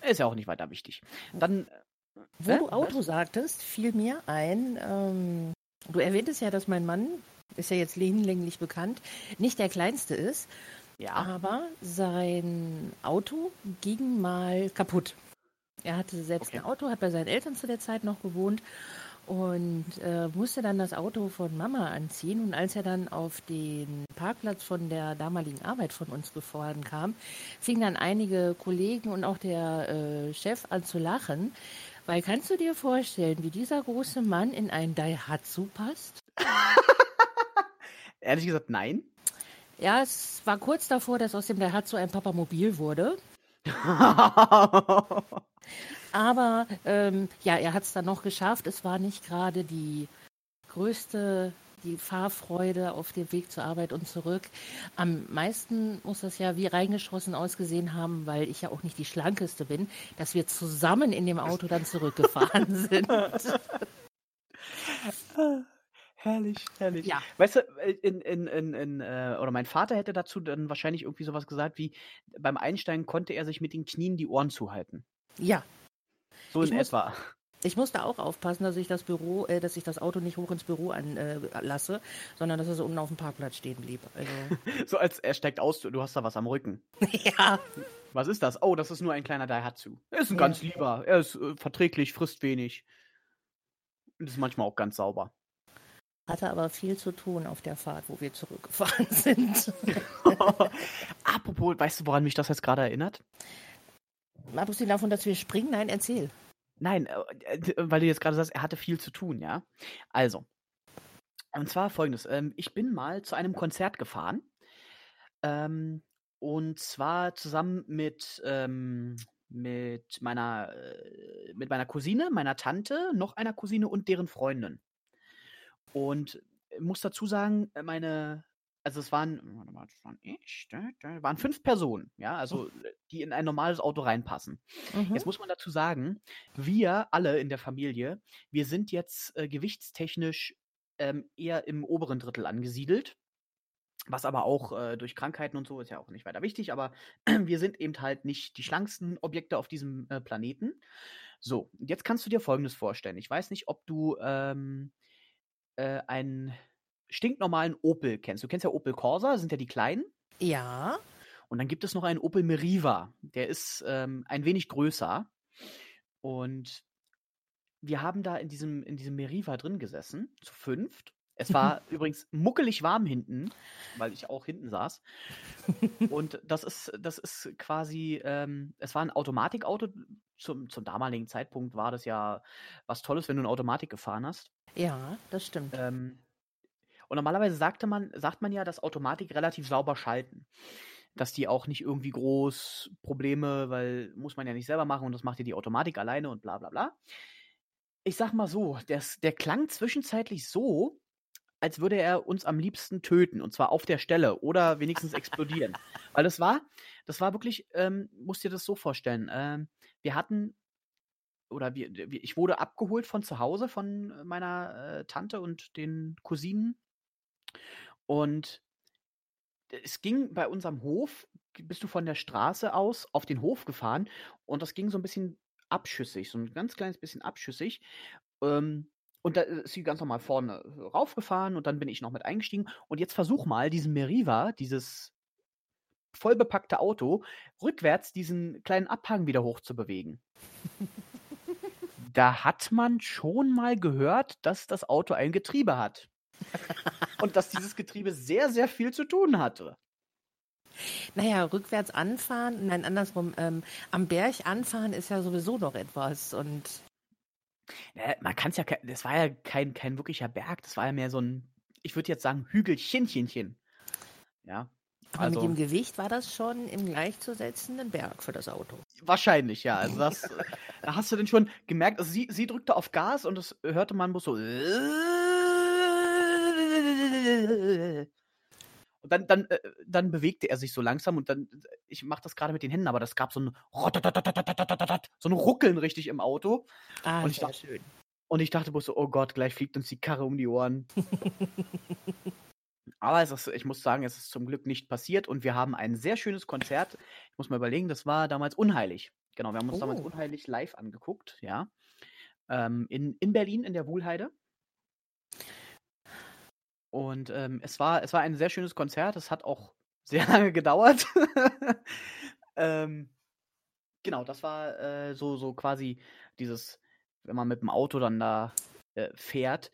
Ist ja auch nicht weiter wichtig. Dann. äh, Wo hä? du Auto Was? sagtest, fiel mir ein, ähm, du erwähntest ja, dass mein Mann, ist ja jetzt hinlänglich bekannt, nicht der kleinste ist, Ja. aber sein Auto ging mal kaputt. Er hatte selbst Okay. ein Auto, hat bei seinen Eltern zu der Zeit noch gewohnt und äh, musste dann das Auto von Mama anziehen. Und als er dann auf den Parkplatz von der damaligen Arbeit von uns gefahren kam, fingen dann einige Kollegen und auch der äh, Chef an zu lachen. Weil kannst du dir vorstellen, wie dieser große Mann in ein Daihatsu passt? (laughs) Ehrlich gesagt, nein. Ja, es war kurz davor, dass aus dem Daihatsu ein Papamobil wurde. (laughs) Aber ähm, ja, er hat es dann noch geschafft. Es war nicht gerade die größte die Fahrfreude auf dem Weg zur Arbeit und zurück. Am meisten muss das ja wie reingeschossen ausgesehen haben, weil ich ja auch nicht die schlankeste bin, dass wir zusammen in dem Auto dann zurückgefahren (laughs) sind. Herrlich, herrlich. Ja. Weißt du, äh, in, in, in, in, äh, oder mein Vater hätte dazu dann wahrscheinlich irgendwie sowas gesagt wie, beim Einsteigen konnte er sich mit den Knien die Ohren zuhalten. Ja, So Ich in muss- etwa. ich musste auch aufpassen, dass ich das Büro, äh, dass ich das Auto nicht hoch ins Büro anlasse, äh, sondern dass es unten auf dem Parkplatz stehen blieb. Also, (laughs) So als er steigt aus, du hast da was am Rücken. (laughs) ja, Was ist das? Oh, das ist nur ein kleiner Daihatsu. Er ist ein Ja. ganz lieber. Er ist äh, verträglich, frisst wenig. Und ist manchmal auch ganz sauber. hatte aber viel zu tun auf der Fahrt, wo wir zurückgefahren (laughs) sind. Apropos, weißt du, woran mich das jetzt gerade erinnert? Abgesehen davon, dass wir springen, nein, erzähl. Nein, äh, äh, weil du jetzt gerade sagst, er hatte viel zu tun, ja. Also, und zwar folgendes: ähm, Ich bin mal zu einem Konzert gefahren. Ähm, und zwar zusammen mit, ähm, mit, meiner, äh, mit meiner Cousine, meiner Tante, noch einer Cousine und deren Freundin. Und ich muss dazu sagen, äh, meine, also es waren, warte mal, das waren ich, da, da, waren fünf Personen, ja, also äh, die in ein normales Auto reinpassen. Mhm. Jetzt muss man dazu sagen, wir alle in der Familie, wir sind jetzt äh, gewichtstechnisch ähm, eher im oberen Drittel angesiedelt. Was aber auch äh, durch Krankheiten und so ist ja auch nicht weiter wichtig, aber (clears throat) wir sind eben halt nicht die schlanksten Objekte auf diesem äh, Planeten. So, jetzt kannst du dir Folgendes vorstellen. Ich weiß nicht, ob du ähm, äh, einen stinknormalen Opel kennst. Du kennst ja Opel Corsa, sind ja die kleinen. Ja, Und dann gibt es noch einen Opel Meriva. Der ist ähm, ein wenig größer. Und wir haben da in diesem, in diesem Meriva drin gesessen, zu fünft. Es war (laughs) übrigens muckelig warm hinten, weil ich auch hinten saß. Und das ist, das ist quasi, ähm, es war ein Automatikauto. Zum, zum damaligen Zeitpunkt war das ja was Tolles, wenn du eine Automatik gefahren hast. ja, das stimmt. Ähm, und normalerweise sagte man, sagt man ja, dass Automatik relativ sauber schalten. Dass die auch nicht irgendwie groß Probleme, weil muss man ja nicht selber machen und das macht ja die Automatik alleine und bla bla bla. Ich sag mal so, der, der klang zwischenzeitlich so, als würde er uns am liebsten töten und zwar auf der Stelle oder wenigstens explodieren. (laughs) Weil das war, das war wirklich, ähm, musst dir das so vorstellen. Ähm, wir hatten oder wir, wir, ich wurde abgeholt von zu Hause von meiner äh, Tante und den Cousinen. Und es ging bei unserem Hof, bist du von der Straße aus auf den Hof gefahren und das ging so ein bisschen abschüssig, so ein ganz kleines bisschen abschüssig. Ähm, und da ist sie ganz normal vorne raufgefahren und dann bin ich noch mit eingestiegen. Und jetzt versuch mal, diesen Meriva, dieses vollbepackte Auto, rückwärts diesen kleinen Abhang wieder hoch zu bewegen. (laughs) da hat man schon mal gehört, dass das Auto ein Getriebe hat. Und dass dieses Getriebe sehr, sehr viel zu tun hatte. Naja, rückwärts anfahren, nein, andersrum, ähm, am Berg anfahren ist ja sowieso noch etwas. Und Ja, man kann es ja, das war ja kein, kein wirklicher Berg, das war ja mehr so ein, ich würde jetzt sagen, Hügelchenchenchen. Ja. aber Also, mit dem Gewicht war das schon im gleichzusetzenden Berg für das Auto. wahrscheinlich, ja. Also das, äh, (laughs) da hast du denn schon gemerkt, also sie, sie drückte auf Gas und das hörte man bloß so. Und dann, dann, äh, dann bewegte er sich so langsam und dann, ich mache das gerade mit den Händen, aber das gab so ein so ein Ruckeln richtig im Auto. Ah, Und ich sehr dachte- schön. Und ich dachte bloß so, oh Gott, gleich fliegt uns die Karre um die Ohren. (laughs) Aber es ist, ich muss sagen, es ist zum Glück nicht passiert und wir haben ein sehr schönes Konzert. Ich muss mal überlegen, das war damals unheilig. Genau, wir haben uns damals Oh. unheilig live angeguckt, ja. Ähm, in, in Berlin, in der Wuhlheide. Und ähm, es, war, es war ein sehr schönes Konzert. Es hat auch (laughs) sehr lange gedauert. (laughs) ähm, genau, das war äh, so, so quasi dieses, wenn man mit dem Auto dann da äh, fährt.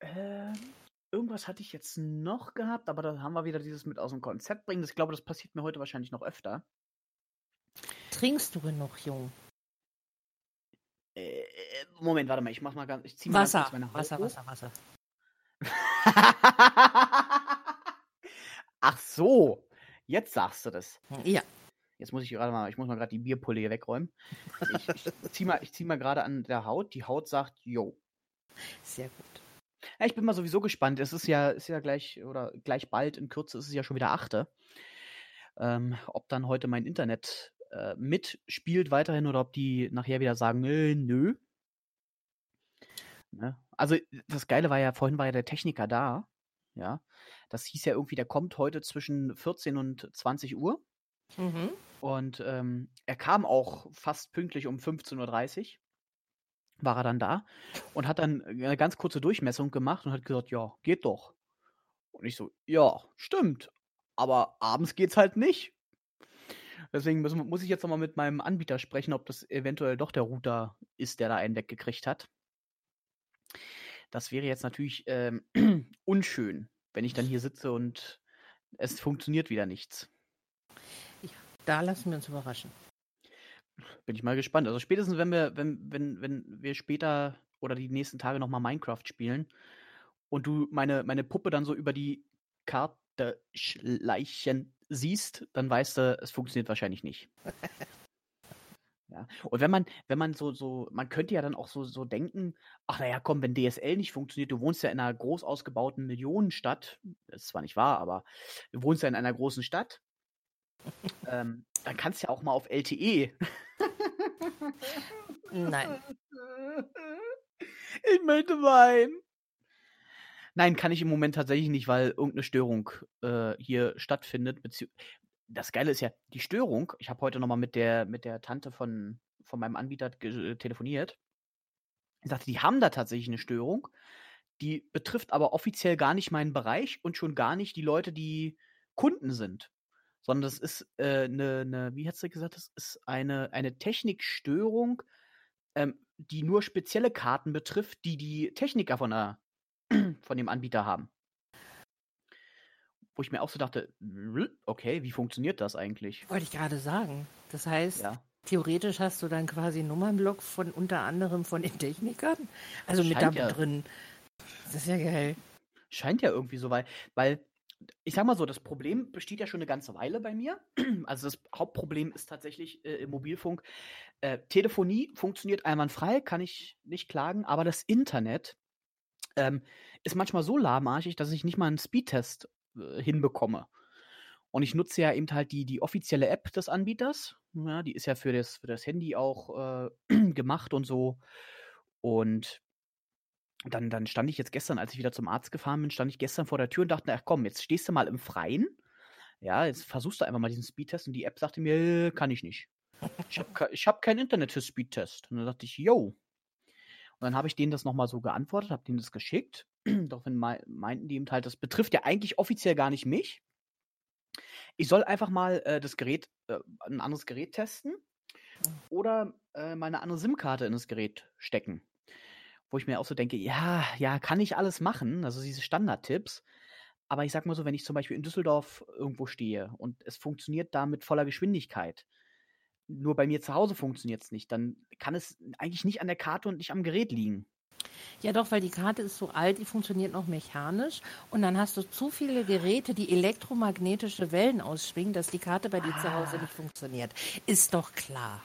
Ähm, irgendwas hatte ich jetzt noch gehabt, aber da haben wir wieder dieses mit aus dem Konzept bringen. Ich glaube, das passiert mir heute wahrscheinlich noch öfter. Trinkst du genug, Jung? Äh, Moment, warte mal, ich mach mal ganz, ich zieh mal ganz Wasser, kurz meine Haut Wasser, hoch. Wasser, Wasser. Ach so, jetzt sagst du das. Ja, Jetzt muss ich gerade mal, ich muss mal gerade die Bierpulle hier wegräumen. Ich, ich (laughs) zieh mal, ich zieh mal gerade an der Haut. Die Haut sagt, yo. sehr gut. Ja, ich bin mal sowieso gespannt. Es ist ja, ist ja gleich oder gleich bald in Kürze ist es ja schon wieder achte. Ähm, ob dann heute mein Internet äh, mitspielt weiterhin oder ob die nachher wieder sagen, äh, nö. Ne? Also das Geile war ja, vorhin war ja der Techniker da. Ja. Das hieß ja irgendwie, der kommt heute zwischen 14 und 20 Uhr. Mhm. Und ähm, er kam auch fast pünktlich um 15.30 Uhr. War er dann da und hat dann eine ganz kurze Durchmessung gemacht und hat gesagt, ja, geht doch. Und ich so, ja, stimmt. Aber abends geht's halt nicht. Deswegen muss, muss ich jetzt nochmal mit meinem Anbieter sprechen, ob das eventuell doch der Router ist, der da einen weggekriegt hat. Das wäre jetzt natürlich ähm, (clears throat) unschön, wenn ich dann hier sitze und es funktioniert wieder nichts. Da lassen wir uns überraschen. Bin ich mal gespannt. Also spätestens, wenn wir, wenn, wenn, wenn wir später oder die nächsten Tage nochmal Minecraft spielen und du meine, meine Puppe dann so über die Karte schleichen siehst, dann weißt du, es funktioniert wahrscheinlich nicht. (laughs) ja. Und wenn man, wenn man so, so, man könnte ja dann auch so, so denken, ach naja, komm, wenn DSL nicht funktioniert, du wohnst ja in einer groß ausgebauten Millionenstadt, das ist zwar nicht wahr, aber du wohnst ja in einer großen Stadt, ähm, dann kannst du ja auch mal auf LTE. (laughs) Nein. Ich möchte weinen. Nein, kann ich im Moment tatsächlich nicht, weil irgendeine Störung äh, hier stattfindet. Das Geile ist ja, die Störung, ich habe heute nochmal mit der, mit der Tante von, von meinem Anbieter telefoniert. Sie sagte, die haben da tatsächlich eine Störung. Die betrifft aber offiziell gar nicht meinen Bereich und schon gar nicht die Leute, die Kunden sind sondern das ist äh, eine, ne, wie hat sie gesagt, das ist eine, eine Technikstörung, ähm, die nur spezielle Karten betrifft, die die Techniker von, der, (clears throat) von dem Anbieter haben. Wo ich mir auch so dachte, okay, wie funktioniert das eigentlich? Wollte ich gerade sagen. Das heißt, Ja. theoretisch hast du dann quasi einen Nummernblock von unter anderem von den Technikern. Also mit da Scheint ja. drin. Das ist ja geil. Scheint ja irgendwie so, weil, weil, ich sag mal so, das Problem besteht ja schon eine ganze Weile bei mir. (clears throat) Also das Hauptproblem ist tatsächlich äh, im Mobilfunk. Äh, Telefonie funktioniert einwandfrei, kann ich nicht klagen, aber das Internet ähm, ist manchmal so lahmarschig, dass ich nicht mal einen Speedtest äh, hinbekomme. Und ich nutze ja eben halt die, die offizielle App des Anbieters. Ja, die ist ja für das, für das Handy auch äh, (clears throat) gemacht und so. Und dann, dann stand ich jetzt gestern, als ich wieder zum Arzt gefahren bin, stand ich gestern vor der Tür und dachte, ach komm, jetzt stehst du mal im Freien. Ja, jetzt versuchst du einfach mal diesen Speedtest und die App sagte mir, äh, kann ich nicht. Ich habe ich hab kein Internet für Speedtest. Und dann dachte ich, yo. Dann habe ich denen das nochmal so geantwortet, habe denen das geschickt. (clears throat) Daraufhin mei- meinten die eben halt, das betrifft ja eigentlich offiziell gar nicht mich. Ich soll einfach mal äh, das Gerät, äh, ein anderes Gerät testen oder äh, meine andere SIM-Karte in das Gerät stecken. Wo ich mir auch so denke, ja, ja, kann ich alles machen, also diese Standardtipps. Aber ich sag mal so, wenn ich zum Beispiel in Düsseldorf irgendwo stehe und es funktioniert da mit voller Geschwindigkeit, nur bei mir zu Hause funktioniert es nicht, dann kann es eigentlich nicht an der Karte und nicht am Gerät liegen. Ja, doch, weil die Karte ist so alt, die funktioniert noch mechanisch. Und dann hast du zu viele Geräte, die elektromagnetische Wellen ausschwingen, dass die Karte bei dir zu Hause Ah. nicht funktioniert. Ist doch klar.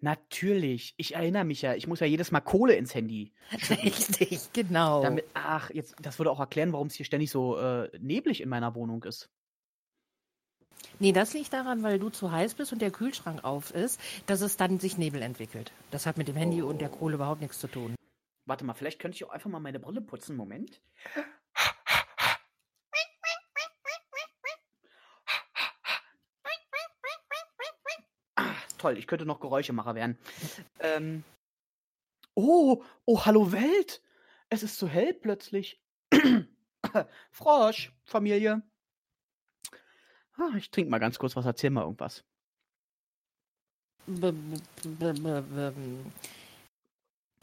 Natürlich, ich erinnere mich ja, ich muss ja jedes Mal Kohle ins Handy (laughs) Richtig, genau. Damit, ach, jetzt, das würde auch erklären, warum es hier ständig so äh, neblig in meiner Wohnung ist. Nee, das liegt daran, weil du zu heiß bist und der Kühlschrank auf ist, dass es dann sich Nebel entwickelt. Das hat mit dem Handy und der Kohle überhaupt nichts zu tun. Warte mal, vielleicht könnte ich auch einfach mal meine Brille putzen. Moment. Ah, toll, ich könnte noch Geräuschemacher werden. Ähm. Oh, oh, hallo Welt! Es ist so hell plötzlich. (coughs) Frosch, Familie. Ah, ich trinke mal ganz kurz was, erzähl mal irgendwas.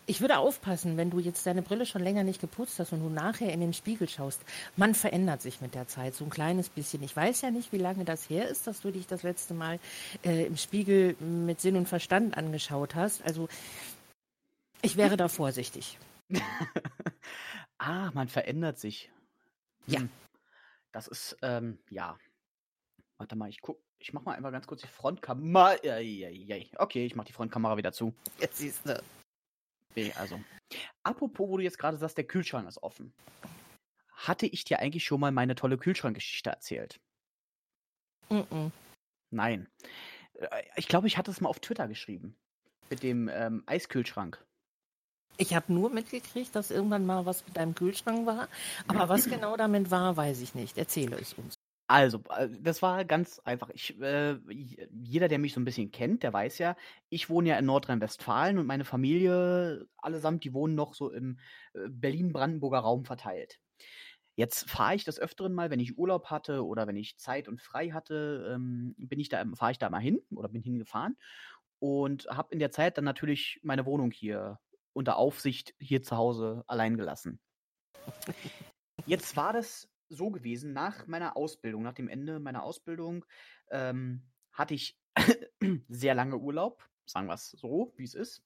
Ich würde aufpassen, wenn du jetzt deine Brille schon länger nicht geputzt hast und du nachher in den Spiegel schaust. Man verändert sich mit der Zeit so ein kleines bisschen. Ich weiß ja nicht, wie lange das her ist, dass du dich das letzte Mal äh, im Spiegel mit Sinn und Verstand angeschaut hast. Also ich wäre da vorsichtig. (laughs) ah, man verändert sich. Ja. Hm. Das ist, ähm, ja. Warte mal, ich guck, ich mach mal einmal ganz kurz die Frontkamera. Okay, ich mach die Frontkamera wieder zu. Jetzt siehst du. Nee, Also. apropos, wo du jetzt gerade sagst, der Kühlschrank ist offen. Hatte ich dir eigentlich schon mal meine tolle Kühlschrankgeschichte erzählt? Mm -mm. Nein. Äh, Ich glaube, ich hatte es mal auf Twitter geschrieben. Mit dem ähm, Eiskühlschrank. Ich habe nur mitgekriegt, dass irgendwann mal was mit einem Kühlschrank war. Aber was (clears throat) genau damit war, weiß ich nicht. Erzähle es uns. Also, äh, das war ganz einfach. Ich, äh, jeder, der mich so ein bisschen kennt, der weiß ja, ich wohne ja in Nordrhein-Westfalen und meine Familie allesamt, die wohnen noch so im äh, Berlin-Brandenburger Raum verteilt. Jetzt fahre ich des Öfteren mal, wenn ich Urlaub hatte oder wenn ich Zeit und frei hatte, ähm, bin ich da, fahre ich da mal hin oder bin hingefahren und habe in der Zeit dann natürlich meine Wohnung hier unter Aufsicht hier zu Hause allein gelassen. Jetzt war das so gewesen, nach meiner Ausbildung, nach dem Ende meiner Ausbildung, ähm, hatte ich (clears throat) sehr lange Urlaub, sagen wir es so, wie es ist,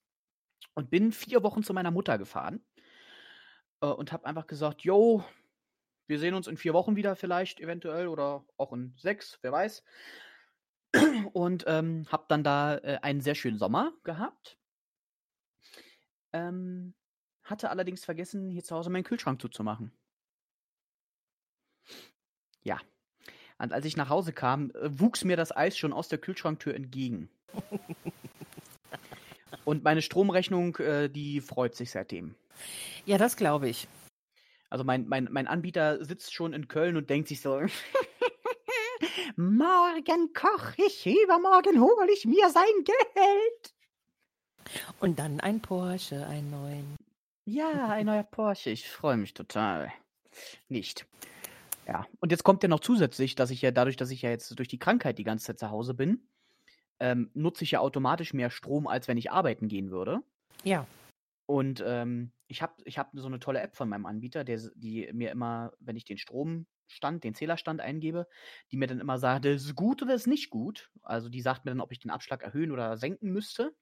und bin vier Wochen zu meiner Mutter gefahren äh, und habe einfach gesagt, yo, wir sehen uns in vier Wochen wieder vielleicht, eventuell, oder auch in sechs, wer weiß. (clears throat) Und ähm, habe dann da äh, einen sehr schönen Sommer gehabt. Ähm, hatte allerdings vergessen, hier zu Hause meinen Kühlschrank zuzumachen. Ja. Und als ich nach Hause kam, äh, wuchs mir das Eis schon aus der Kühlschranktür entgegen. (laughs) Und meine Stromrechnung, äh, die freut sich seitdem. Ja, das glaube ich. Also mein, mein, mein Anbieter sitzt schon in Köln und denkt sich so, (laughs) morgen koche ich, übermorgen hole ich mir sein Geld. Und dann ein Porsche, einen neuen. Ja, ein neuer Porsche, ich freue mich total. Nicht. Ja, und jetzt kommt ja noch zusätzlich, dass ich ja dadurch, dass ich ja jetzt durch die Krankheit die ganze Zeit zu Hause bin, ähm, nutze ich ja automatisch mehr Strom, als wenn ich arbeiten gehen würde. Ja. Und ähm, ich habe ich hab so eine tolle App von meinem Anbieter, der, die mir immer, wenn ich den Stromstand, den Zählerstand eingebe, die mir dann immer sagt, das ist gut oder das ist nicht gut. Also die sagt mir dann, ob ich den Abschlag erhöhen oder senken müsste.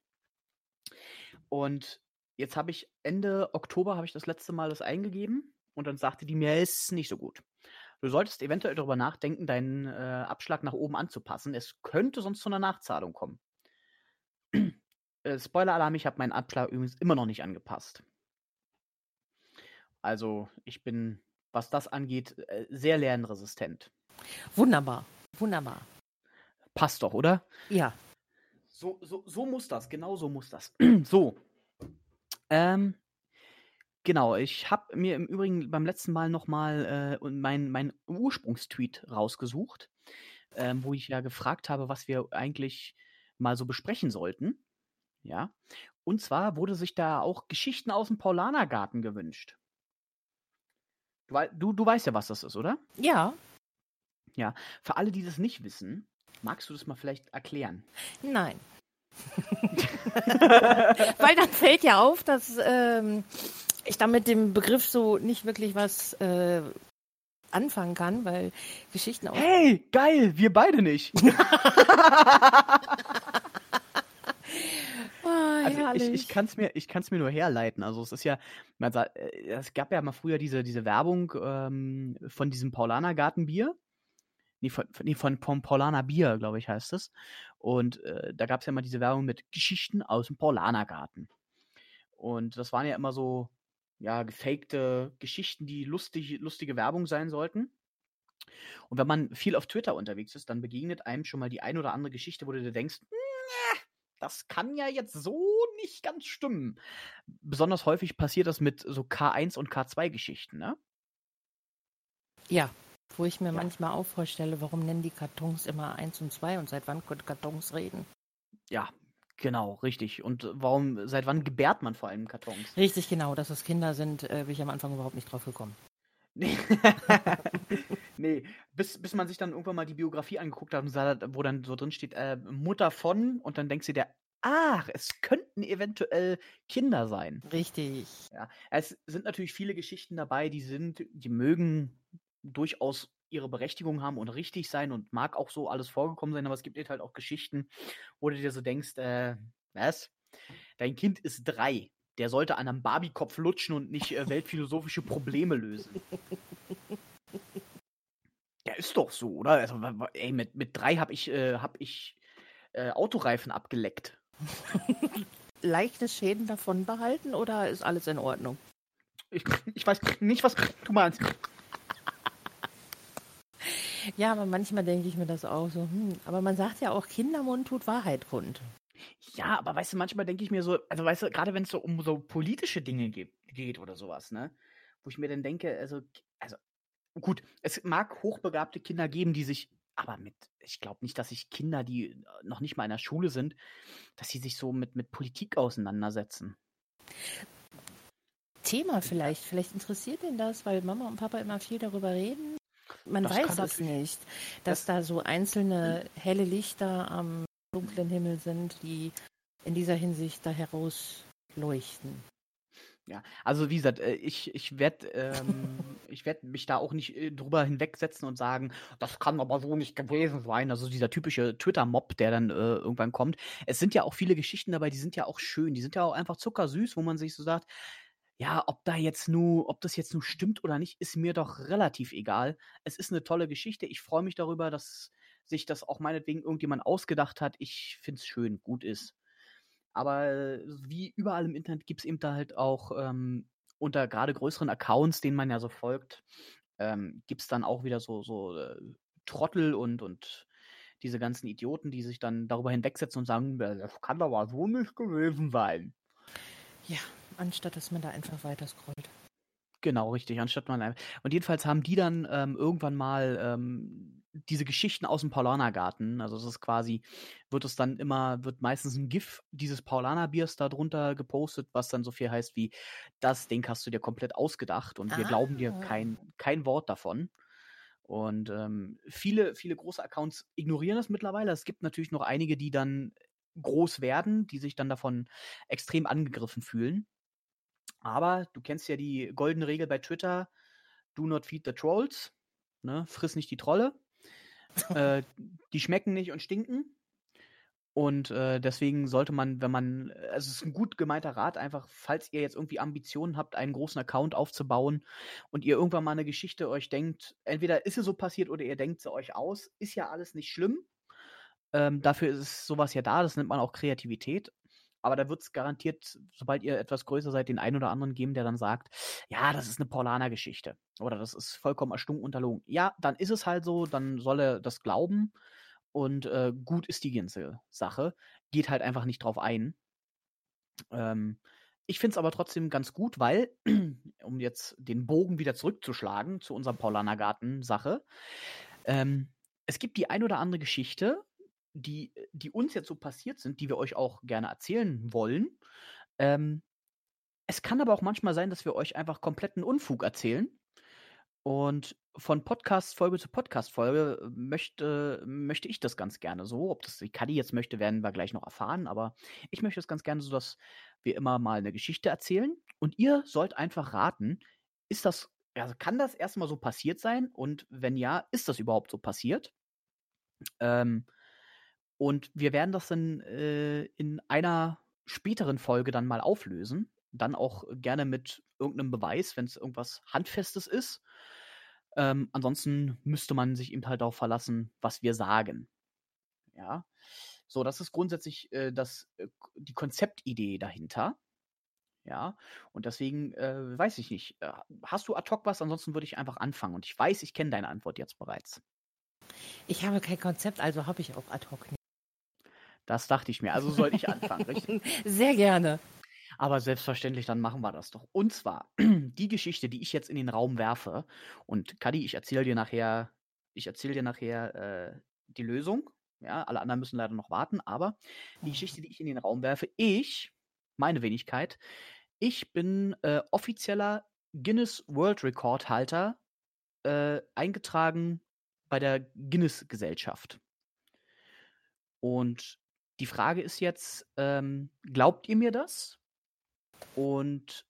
Und jetzt habe ich Ende Oktober habe ich das letzte Mal das eingegeben und dann sagte die mir, es ist nicht so gut. Du solltest eventuell darüber nachdenken, deinen äh, Abschlag nach oben anzupassen. Es könnte sonst zu einer Nachzahlung kommen. Äh, Spoiler-Alarm, ich habe meinen Abschlag übrigens immer noch nicht angepasst. Also ich bin, was das angeht, äh, sehr lernresistent. Wunderbar. Wunderbar. Passt doch, oder? Ja. So, so, so muss das, genau so muss das. (clears throat) so. Ähm, genau, ich habe mir im Übrigen beim letzten Mal nochmal äh, mein, mein Ursprungstweet rausgesucht, ähm, wo ich ja gefragt habe, was wir eigentlich mal so besprechen sollten. Ja. Und zwar wurde sich da auch Geschichten aus dem Paulanergarten gewünscht. Du, du, du weißt ja, was das ist, oder? Ja. Für alle, die das nicht wissen, magst du das mal vielleicht erklären? Nein. (laughs) (laughs) Weil dann fällt ja auf, dass ähm, ich da mit dem Begriff so nicht wirklich was äh, anfangen kann, weil Geschichten aus. Hey, geil, wir beide nicht. (laughs) Ah, Also ich, ich kann es mir, ich kann's mir nur herleiten. Also es ist ja, man sagt, äh, es gab ja mal früher diese, diese Werbung ähm, von diesem Paulanergartenbier. Nee, von, von, nee, von, vom Paulaner Bier, glaube ich, heißt es. Und äh, da gab es ja mal diese Werbung mit Geschichten aus dem Paulanergarten. Und das waren ja immer so, ja, gefakte Geschichten, die lustig, lustige Werbung sein sollten. Und wenn man viel auf Twitter unterwegs ist, dann begegnet einem schon mal die ein oder andere Geschichte, wo du dir denkst, "Nee, das kann ja jetzt so nicht ganz stimmen. Besonders häufig passiert das mit so K1 und K2-Geschichten, ne? Ja, wo ich mir Ja. manchmal auch vorstelle, warum nennen die Kartons immer eins und zwei und seit wann können Kartons reden? Ja, genau, richtig. Und warum, seit wann gebärt man vor allem Kartons? Richtig genau, dass es Kinder sind, äh, bin ich am Anfang überhaupt nicht drauf gekommen. Nee, (laughs) nee bis, bis man sich dann irgendwann mal die Biografie angeguckt hat, und sah, wo dann so drin steht, äh, Mutter von, und dann denkst du dir, ach, es könnten eventuell Kinder sein. Richtig. Ja, es sind natürlich viele Geschichten dabei, die sind, die mögen durchaus ihre Berechtigung haben und richtig sein und mag auch so alles vorgekommen sein, aber es gibt halt auch Geschichten, wo du dir so denkst, äh, was? Dein Kind ist drei. Der sollte an einem Barbie-Kopf lutschen und nicht äh, weltphilosophische Probleme lösen. Ja, ist doch so, oder? Also, ey, mit, mit drei habe ich, äh, hab ich äh, Autoreifen abgeleckt. leichte Schäden davon behalten oder ist alles in Ordnung? Ich, ich weiß nicht, was du meinst. Ja, aber manchmal denke ich mir das auch so. Hm, aber man sagt ja auch, Kindermund tut Wahrheit kund. Ja, aber weißt du, manchmal denke ich mir so, also weißt du, gerade wenn es so um so politische Dinge geht, geht oder sowas, ne? Wo ich mir dann denke, also, also gut, es mag hochbegabte Kinder geben, die sich, aber mit, ich glaube nicht, dass sich Kinder, die noch nicht mal in der Schule sind, dass sie sich so mit, mit Politik auseinandersetzen. Thema vielleicht, vielleicht interessiert ihn das, weil Mama und Papa immer viel darüber reden. Man Das weiß es nicht, dass das- da so einzelne helle Lichter am dunklen Himmel sind, die in dieser Hinsicht da herausleuchten. Ja, also wie gesagt, äh, ich, ich werde ähm, (laughs) ich werd mich da auch nicht äh, drüber hinwegsetzen und sagen, das kann aber so nicht gewesen sein. Also dieser typische Twitter-Mob, der dann äh, irgendwann kommt. Es sind ja auch viele Geschichten dabei, die sind ja auch schön, die sind ja auch einfach zuckersüß, wo man sich so sagt, ja, ob da jetzt nur, ob das jetzt nur stimmt oder nicht, ist mir doch relativ egal. Es ist eine tolle Geschichte. Ich freue mich darüber, dass sich das auch meinetwegen irgendjemand ausgedacht hat. Ich finde es schön, gut ist. Aber äh, wie überall im Internet gibt es eben da halt auch ähm, unter gerade größeren Accounts, denen man ja so folgt, ähm, gibt es dann auch wieder so, so äh, Trottel und, und diese ganzen Idioten, die sich dann darüber hinwegsetzen und sagen, "Ja, das kann aber so nicht gewesen sein. Ja, anstatt dass man da einfach weiter scrollt. Genau, richtig, anstatt man einfach. Und jedenfalls haben die dann ähm, irgendwann mal ähm, diese Geschichten aus dem Paulanergarten, also das ist quasi, wird es dann immer, wird meistens ein GIF dieses Paulanerbiers da drunter gepostet, was dann so viel heißt wie, das Ding hast du dir komplett ausgedacht und wir glauben dir Ah. kein, kein Wort davon. Und ähm, viele, viele große Accounts ignorieren das mittlerweile. Es gibt natürlich noch einige, die dann groß werden, die sich dann davon extrem angegriffen fühlen. Aber du kennst ja die goldene Regel bei Twitter: Do not feed the trolls. Ne? Friss nicht die Trolle. äh, die schmecken nicht und stinken. Und äh, deswegen sollte man, wenn man, also es ist ein gut gemeinter Rat, einfach, falls ihr jetzt irgendwie Ambitionen habt, einen großen Account aufzubauen und ihr irgendwann mal eine Geschichte euch denkt, entweder ist sie so passiert oder ihr denkt sie euch aus, ist ja alles nicht schlimm. Ähm, dafür ist sowas ja da, das nennt man auch Kreativität. Aber da wird es garantiert, sobald ihr etwas größer seid, den einen oder anderen geben, der dann sagt, ja, das ist eine Paulaner-Geschichte. Oder das ist vollkommen erstunken unterlogen. Ja, dann ist es halt so, dann soll er das glauben. Und äh, gut ist die ganze Sache. Geht halt einfach nicht drauf ein. Ähm, ich finde es aber trotzdem ganz gut, weil, (clears throat) um jetzt den Bogen wieder zurückzuschlagen zu unserer Paulanergarten-Sache, ähm, es gibt die ein oder andere Geschichte, die, die uns jetzt so passiert sind, die wir euch auch gerne erzählen wollen. Ähm, es kann aber auch manchmal sein, dass wir euch einfach kompletten Unfug erzählen. Und von Podcast-Folge zu Podcast-Folge äh, möchte, möchte ich das ganz gerne so. Ob das die Kadi jetzt möchte, werden wir gleich noch erfahren. Aber ich möchte das ganz gerne so, dass wir immer mal eine Geschichte erzählen. Und ihr sollt einfach raten, ist das, also kann das erstmal so passiert sein? Und wenn ja, ist das überhaupt so passiert? Ähm, und wir werden das dann äh, in einer späteren Folge dann mal auflösen. Dann auch gerne mit irgendeinem Beweis, wenn es irgendwas Handfestes ist. Ähm, ansonsten müsste man sich eben halt darauf verlassen, was wir sagen. Ja. So, das ist grundsätzlich äh, das, äh, die Konzeptidee dahinter. Ja, und deswegen äh, weiß ich nicht. Äh, hast du ad hoc was? Ansonsten würde ich einfach anfangen. Und ich weiß, ich kenne deine Antwort jetzt bereits. Ich habe kein Konzept, also habe ich auch ad hoc. Das dachte ich mir. Also soll ich anfangen, richtig? (laughs) Sehr gerne. Aber selbstverständlich, dann machen wir das doch. Und zwar (clears throat) die Geschichte, die ich jetzt in den Raum werfe. Und Kadi, ich erzähle dir nachher, ich erzähle dir nachher äh, die Lösung. Ja, alle anderen müssen leider noch warten. Aber die Geschichte, die ich in den Raum werfe, ich, meine Wenigkeit, ich bin äh, offizieller Guinness World Record Halter, äh, eingetragen bei der Guinness Gesellschaft. Und die Frage ist jetzt, ähm, glaubt ihr mir das? Und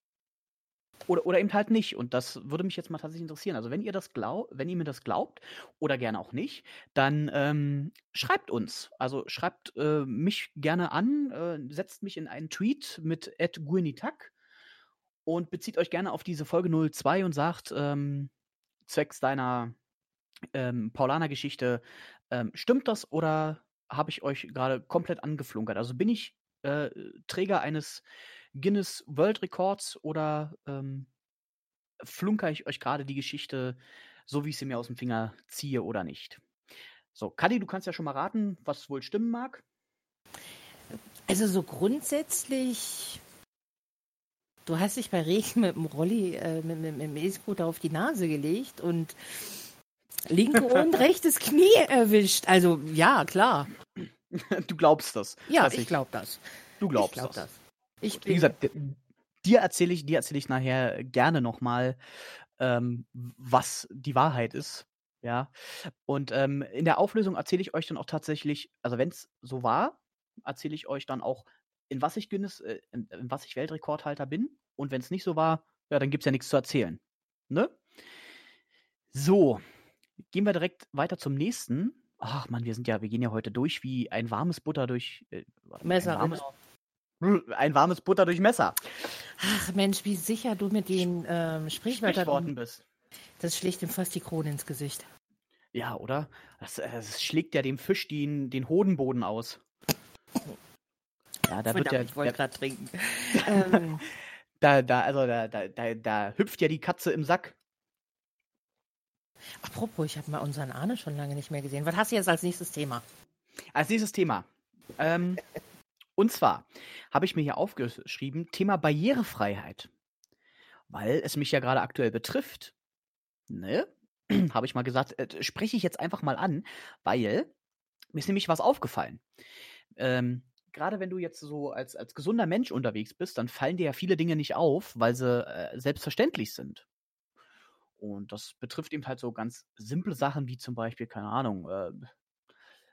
oder, oder eben halt nicht. Und das würde mich jetzt mal tatsächlich interessieren. Also wenn ihr das glaubt, wenn ihr mir das glaubt oder gerne auch nicht, dann ähm, schreibt uns. Also schreibt äh, mich gerne an, äh, setzt mich in einen Tweet mit @guinitak und bezieht euch gerne auf diese Folge 02 und sagt, ähm, zwecks deiner ähm, Paulaner-Geschichte, ähm, stimmt das oder habe ich euch gerade komplett angeflunkert? Also bin ich äh, Träger eines Guinness World Records oder ähm, flunker ich euch gerade die Geschichte, so wie ich sie mir aus dem Finger ziehe oder nicht? So, Kadi, du kannst ja schon mal raten, was wohl stimmen mag. Also so grundsätzlich, du hast dich bei Regen mit dem Rolli, äh, mit, mit, mit dem E-Scooter auf die Nase gelegt und linke und rechtes Knie erwischt. Also ja, klar. Du glaubst das. Ja, ich glaube das. Du glaubst ich glaub das. das. Ich Wie gesagt, dir erzähle ich, dir erzähle ich nachher gerne nochmal, ähm, was die Wahrheit ist. Ja. Und ähm, in der Auflösung erzähle ich euch dann auch tatsächlich, also wenn es so war, erzähle ich euch dann auch, in was ich Guinness, äh, in, in was ich Weltrekordhalter bin. Und wenn es nicht so war, ja, dann gibt es ja nichts zu erzählen. Ne? So, gehen wir direkt weiter zum nächsten. Ach man, wir sind ja, wir gehen ja heute durch wie ein warmes Butter durch äh, Messer, ein warmes, genau. (laughs) ein warmes Butter durch Messer. Ach Mensch, wie sicher du mit den ähm, Sprichwörtern Sprichworten bist. Das schlägt ihm fast die Krone ins Gesicht. Ja, oder? Das, äh, das schlägt ja dem Fisch den, den Hodenboden aus. Ja, da wird ja, ich wollte gerade trinken. (laughs) ähm, da, da, also da, da, da, da hüpft ja die Katze im Sack. Apropos, ich habe mal unseren Arne schon lange nicht mehr gesehen. Was hast du jetzt als nächstes Thema? Als nächstes Thema. Ähm, und zwar habe ich mir hier aufgeschrieben, Thema Barrierefreiheit. Weil es mich ja gerade aktuell betrifft. Ne? (clears throat) habe ich mal gesagt, äh, spreche ich jetzt einfach mal an, weil mir ist nämlich was aufgefallen. Ähm, Gerade wenn du jetzt so als, als gesunder Mensch unterwegs bist, dann fallen dir ja viele Dinge nicht auf, weil sie äh, selbstverständlich sind. Und das betrifft eben halt so ganz simple Sachen wie zum Beispiel, keine Ahnung, äh,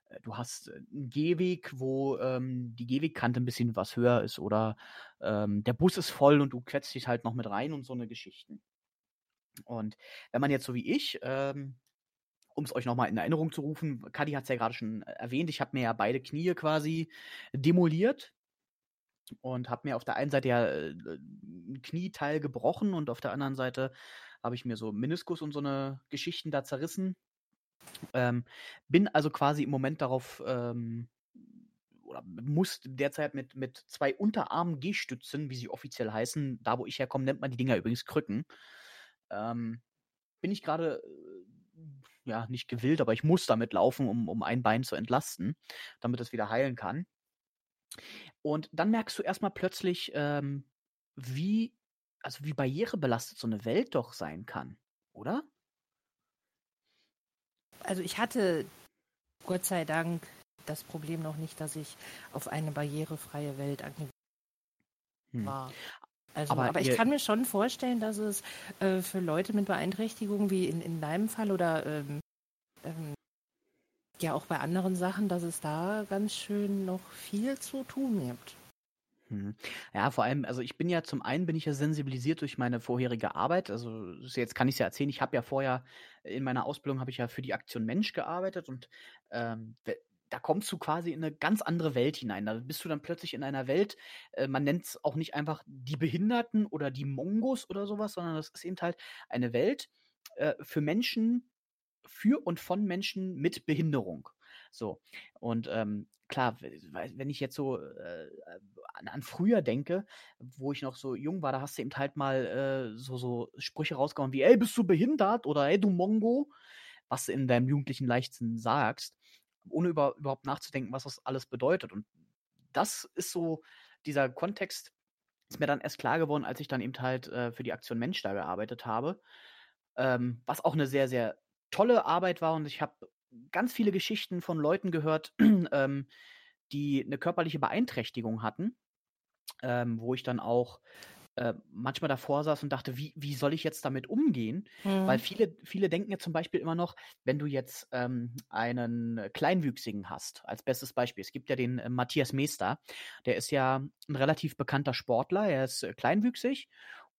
äh, du hast äh, einen Gehweg, wo ähm, die Gehwegkante ein bisschen was höher ist oder ähm, der Bus ist voll und du quetzt dich halt noch mit rein und so eine Geschichten. Und wenn man jetzt so wie ich, ähm, um es euch nochmal in Erinnerung zu rufen, Kadi hat es ja gerade schon äh, erwähnt, ich habe mir ja beide Knie quasi demoliert und habe mir auf der einen Seite ja äh, ein Knieteil gebrochen und auf der anderen Seite habe ich mir so Meniskus und so eine Geschichten da zerrissen. Ähm, bin also quasi im Moment darauf ähm, oder muss derzeit mit, mit zwei Unterarm-Gehstützen, wie sie offiziell heißen, da wo ich herkomme, nennt man die Dinger übrigens Krücken. Ähm, bin ich gerade, äh, ja, nicht gewillt, aber ich muss damit laufen, um, um ein Bein zu entlasten, damit es wieder heilen kann. Und dann merkst du erstmal plötzlich, ähm, wie, also wie barrierebelastet so eine Welt doch sein kann, oder? Also ich hatte Gott sei Dank das Problem noch nicht, dass ich auf eine barrierefreie Welt angewiesen Hm. war. Also, Aber aber, ich kann mir schon vorstellen, dass es äh, für Leute mit Beeinträchtigungen wie in, in deinem Fall oder ähm, ähm, ja auch bei anderen Sachen, dass es da ganz schön noch viel zu tun gibt. Hm. Ja, vor allem, also ich bin ja zum einen bin ich ja sensibilisiert durch meine vorherige Arbeit. Also jetzt kann ich es ja erzählen. Ich habe ja vorher in meiner Ausbildung habe ich ja für die Aktion Mensch gearbeitet und ähm, da kommst du quasi in eine ganz andere Welt hinein. Da bist du dann plötzlich in einer Welt. Äh, man nennt es auch nicht einfach die Behinderten oder die Mongos oder sowas, sondern das ist eben halt eine Welt äh, für Menschen, für und von Menschen mit Behinderung. So und ähm, klar, we- we- wenn ich jetzt so äh, an, an früher denke, wo ich noch so jung war, da hast du eben halt mal äh, so, so Sprüche rausgehauen wie, ey, bist du behindert? Oder ey, du Mongo, was du in deinem jugendlichen Leichtsinn sagst, ohne über, überhaupt nachzudenken, was das alles bedeutet. Und das ist so, dieser Kontext ist mir dann erst klar geworden, als ich dann eben halt äh, für die Aktion Mensch da gearbeitet habe, ähm, was auch eine sehr, sehr tolle Arbeit war und ich habe ganz viele Geschichten von Leuten gehört, (clears throat) ähm, die eine körperliche Beeinträchtigung hatten, ähm, wo ich dann auch äh, manchmal davor saß und dachte, wie, wie soll ich jetzt damit umgehen? Weil viele, viele denken ja zum Beispiel immer noch, wenn du jetzt ähm, einen Kleinwüchsigen hast, als bestes Beispiel. Es gibt ja den äh, Matthias Meester, der ist ja ein relativ bekannter Sportler, er ist äh, kleinwüchsig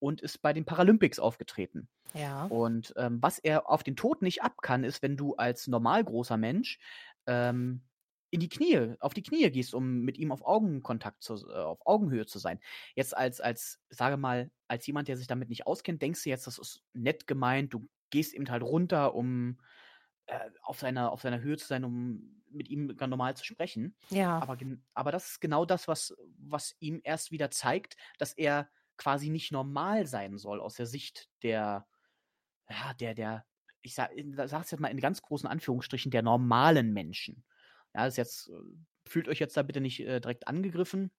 und ist bei den Paralympics aufgetreten. Ja. Und ähm, was er auf den Tod nicht ab kann, ist, wenn du als normal großer Mensch ähm, in die Knie, auf die Knie gehst, um mit ihm auf Augenkontakt zu, äh, auf Augenhöhe zu sein. Jetzt als, als, sage mal, als jemand, der sich damit nicht auskennt, denkst du jetzt, das ist nett gemeint, du gehst eben halt runter, um äh, auf seiner, auf seiner Höhe zu sein, um mit ihm ganz normal zu sprechen. Ja. Aber, aber das ist genau das, was, was ihm erst wieder zeigt, dass er quasi nicht normal sein soll aus der Sicht der, ja, der, der, ich sag, sag's jetzt mal in ganz großen Anführungsstrichen, der normalen Menschen. Ja, ist jetzt, äh, fühlt euch jetzt da bitte nicht äh, direkt angegriffen.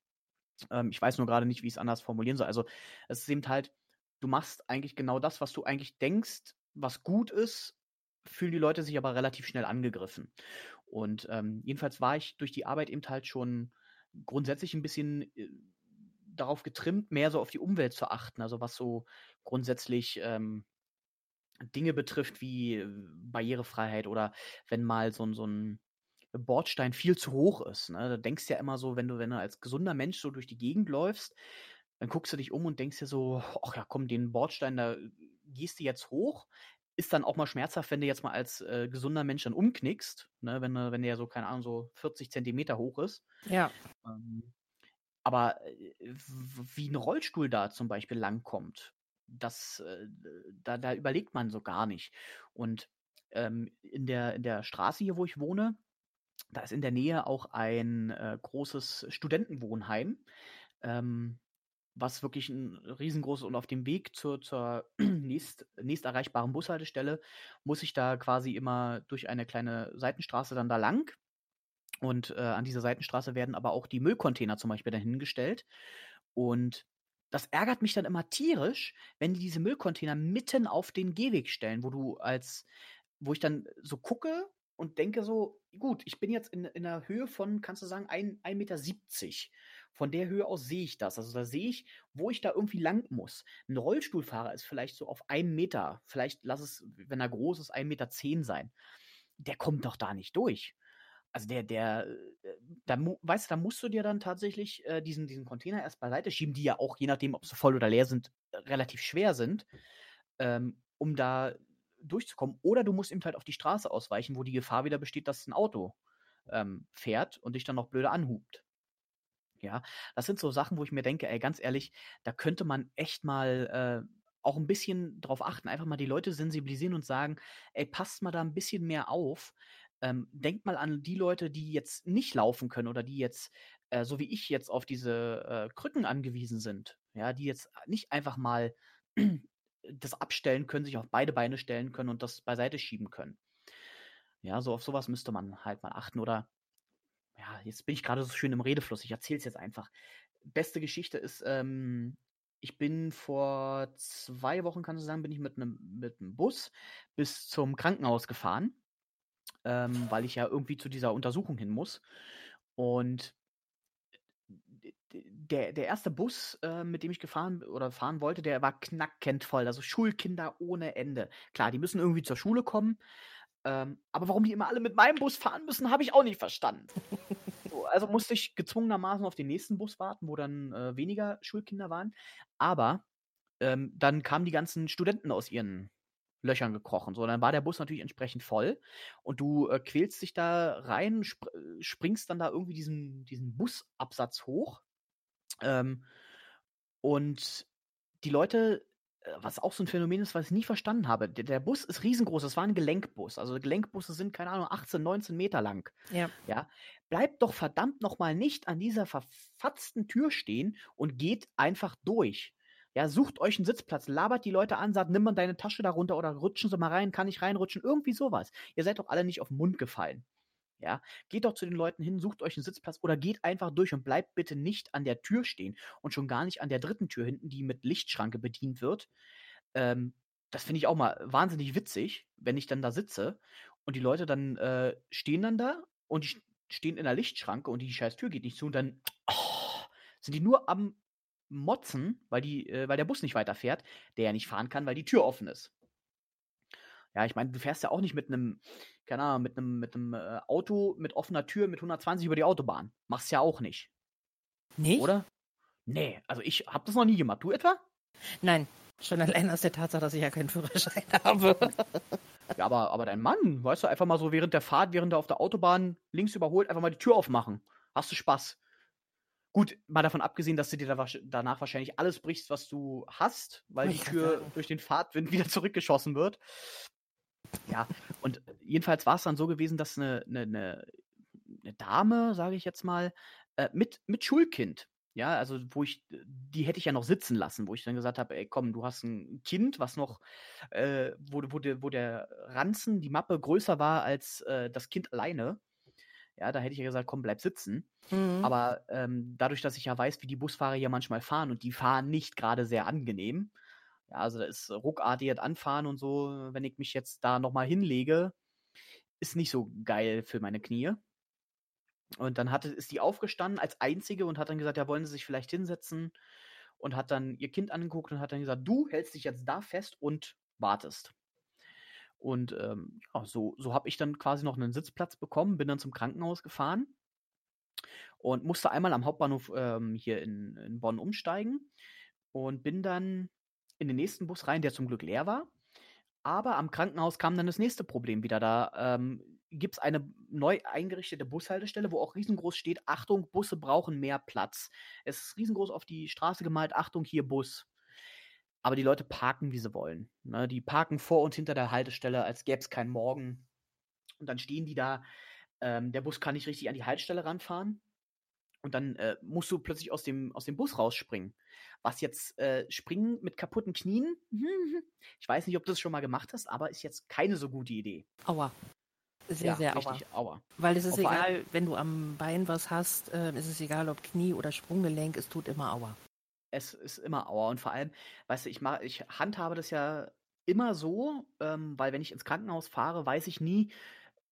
Ähm, ich weiß nur gerade nicht, wie ich es anders formulieren soll. Also, es ist eben halt, du machst eigentlich genau das, was du eigentlich denkst, was gut ist, fühlen die Leute sich aber relativ schnell angegriffen. Und ähm, jedenfalls war ich durch die Arbeit eben halt schon grundsätzlich ein bisschen äh, darauf getrimmt, mehr so auf die Umwelt zu achten. Also was so grundsätzlich ähm, Dinge betrifft wie äh, Barrierefreiheit oder wenn mal so, ein- so ein Bordstein viel zu hoch ist. Ne? Da denkst du ja immer so, wenn du, wenn du als gesunder Mensch so durch die Gegend läufst, dann guckst du dich um und denkst dir so, ach ja, komm, den Bordstein, da gehst du jetzt hoch. Ist dann auch mal schmerzhaft, wenn du jetzt mal als äh, gesunder Mensch dann umknickst, ne? wenn, du- wenn der so, keine Ahnung, so 40 Zentimeter hoch ist. Ja. Ähm, aber äh, wie ein Rollstuhl da zum Beispiel langkommt, das, äh, da, da überlegt man so gar nicht. Und ähm, in, der, in der Straße hier, wo ich wohne, da ist in der Nähe auch ein äh, großes Studentenwohnheim, ähm, was wirklich ein riesengroßes und auf dem Weg zur, zur (clears throat) nächst, nächst erreichbaren Bushaltestelle muss ich da quasi immer durch eine kleine Seitenstraße dann da lang. Und äh, an dieser Seitenstraße werden aber auch die Müllcontainer zum Beispiel dann hingestellt. Und das ärgert mich dann immer tierisch, wenn die diese Müllcontainer mitten auf den Gehweg stellen, wo du als, wo ich dann so gucke und denke so, gut, ich bin jetzt in, in einer Höhe von, kannst du sagen, 1,70 Meter. Von der Höhe aus sehe ich das. Also da sehe ich, wo ich da irgendwie lang muss. Ein Rollstuhlfahrer ist vielleicht so auf einem Meter, vielleicht lass es, wenn er groß ist, 1,10 Meter sein. Der kommt doch da nicht durch. Also der, der, äh, da, weißt du, da musst du dir dann tatsächlich äh, diesen, diesen Container erst beiseite schieben, die ja auch, je nachdem, ob sie voll oder leer sind, äh, relativ schwer sind, ähm, um da durchzukommen. Oder du musst eben halt auf die Straße ausweichen, wo die Gefahr wieder besteht, dass ein Auto ähm, fährt und dich dann noch blöde anhupt. Ja, das sind so Sachen, wo ich mir denke, ey, ganz ehrlich, da könnte man echt mal äh, auch ein bisschen drauf achten, einfach mal die Leute sensibilisieren und sagen, ey, passt mal da ein bisschen mehr auf. Ähm, denkt mal an die Leute, die jetzt nicht laufen können oder die jetzt, äh, so wie ich jetzt, auf diese äh, Krücken angewiesen sind. Ja, die jetzt nicht einfach mal das abstellen können, sich auf beide Beine stellen können und das beiseite schieben können. Ja, so auf sowas müsste man halt mal achten. Oder ja, jetzt bin ich gerade so schön im Redefluss. Ich erzähle es jetzt einfach. Beste Geschichte ist, ähm, ich bin vor zwei Wochen, kannst du sagen, bin ich mit einem mit einem Bus bis zum Krankenhaus gefahren, ähm, weil ich ja irgendwie zu dieser Untersuchung hin muss. Und der, der erste Bus, äh, mit dem ich gefahren oder fahren wollte, der war knackend voll. Also Schulkinder ohne Ende. Klar, die müssen irgendwie zur Schule kommen. Ähm, aber warum die immer alle mit meinem Bus fahren müssen, habe ich auch nicht verstanden. So, also musste ich gezwungenermaßen auf den nächsten Bus warten, wo dann äh, weniger Schulkinder waren. Aber ähm, dann kamen die ganzen Studenten aus ihren Löchern gekrochen. So, dann war der Bus natürlich entsprechend voll und du äh, quälst dich da rein, sp äh, springst dann da irgendwie diesen, diesen Busabsatz hoch. Ähm, und die Leute, äh, was auch so ein Phänomen ist, was ich nie verstanden habe, der, der Bus ist riesengroß, das war ein Gelenkbus. Also Gelenkbusse sind, keine Ahnung, 18, 19 Meter lang. Ja. Ja, bleibt doch verdammt nochmal nicht an dieser verfatzten Tür stehen und geht einfach durch. Ja, sucht euch einen Sitzplatz, labert die Leute an, sagt, nimm mal deine Tasche da runter oder rutschen sie mal rein, kann ich reinrutschen, irgendwie sowas. Ihr seid doch alle nicht auf den Mund gefallen. Ja, geht doch zu den Leuten hin, sucht euch einen Sitzplatz oder geht einfach durch und bleibt bitte nicht an der Tür stehen und schon gar nicht an der dritten Tür hinten, die mit Lichtschranke bedient wird. Ähm, das finde ich auch mal wahnsinnig witzig, wenn ich dann da sitze und die Leute dann äh, stehen dann da und die stehen in der Lichtschranke und die scheiß Tür geht nicht zu und dann oh, sind die nur am Motzen, weil, die, äh, weil der Bus nicht weiterfährt, der ja nicht fahren kann, weil die Tür offen ist. Ja, ich meine, du fährst ja auch nicht mit einem, keine Ahnung, mit einem mit einem äh, Auto mit offener Tür mit 120 über die Autobahn. Machst ja auch nicht, Nicht? oder? Nee, also ich habe das noch nie gemacht. Du etwa? Nein. Schon allein aus der Tatsache, dass ich ja keinen Führerschein (laughs) habe. Ja, aber, aber dein Mann, weißt du, einfach mal so während der Fahrt, während er auf der Autobahn links überholt, einfach mal die Tür aufmachen. Hast du Spaß. Gut, mal davon abgesehen, dass du dir da danach wahrscheinlich alles brichst, was du hast, weil die Tür durch den Fahrtwind (laughs) wieder zurückgeschossen wird. Ja, und jedenfalls war es dann so gewesen, dass eine, eine, eine 'ne Dame, sage ich jetzt mal, äh, mit mit Schulkind. Ja, also wo ich die hätte ich ja noch sitzen lassen, wo ich dann gesagt habe: „Ey, komm, du hast ein Kind, was noch äh, wo wo der wo der Ranzen, die Mappe größer war als, äh, das Kind alleine.“ Ja, da hätte ich ja gesagt: „Komm, bleib sitzen.“ Mhm. Aber, ähm, dadurch, dass ich ja weiß, wie die Busfahrer hier manchmal fahren und die fahren nicht gerade sehr angenehm. Ja, also da ist ruckartiges Anfahren und so, wenn ich mich jetzt da noch mal hinlege, ist nicht so geil für meine Knie. Und dann hatte ist die aufgestanden als Einzige und hat dann gesagt: „Ja, wollen Sie sich vielleicht hinsetzen?“ Und hat dann ihr Kind angeguckt und hat dann gesagt: „Du hältst dich jetzt da fest und wartest.“ Und, ähm, so so habe ich dann quasi noch einen Sitzplatz bekommen, bin dann zum Krankenhaus gefahren und musste einmal am Hauptbahnhof, ähm, hier in in Bonn umsteigen und bin dann in den nächsten Bus rein, der zum Glück leer war. Aber am Krankenhaus kam dann das nächste Problem wieder. Da, ähm, gibt's eine neu eingerichtete Bushaltestelle, wo auch riesengroß steht: „Achtung, Busse brauchen mehr Platz.“ Es ist riesengroß auf die Straße gemalt: „Achtung, hier Bus.“ Aber die Leute parken, wie sie wollen, ne? Die parken vor und hinter der Haltestelle, als gäb's keinen Morgen. Und dann stehen die da, ähm, der Bus kann nicht richtig an die Haltestelle ranfahren. Und dann, äh, musst du plötzlich aus dem aus dem Bus rausspringen. Was jetzt, äh, Springen mit kaputten Knien, (laughs) ich weiß nicht, ob du das schon mal gemacht hast, aber ist jetzt keine so gute Idee. Aua. Sehr, Ja, sehr aua. richtig, aua. Weil es ist allem- egal, wenn du am Bein was hast, äh, ist es egal, ob Knie oder Sprunggelenk, es tut immer Aua. Es ist immer Aua und vor allem, weißt du, ich mache ich handhabe das ja immer so, ähm, weil wenn ich ins Krankenhaus fahre, weiß ich nie,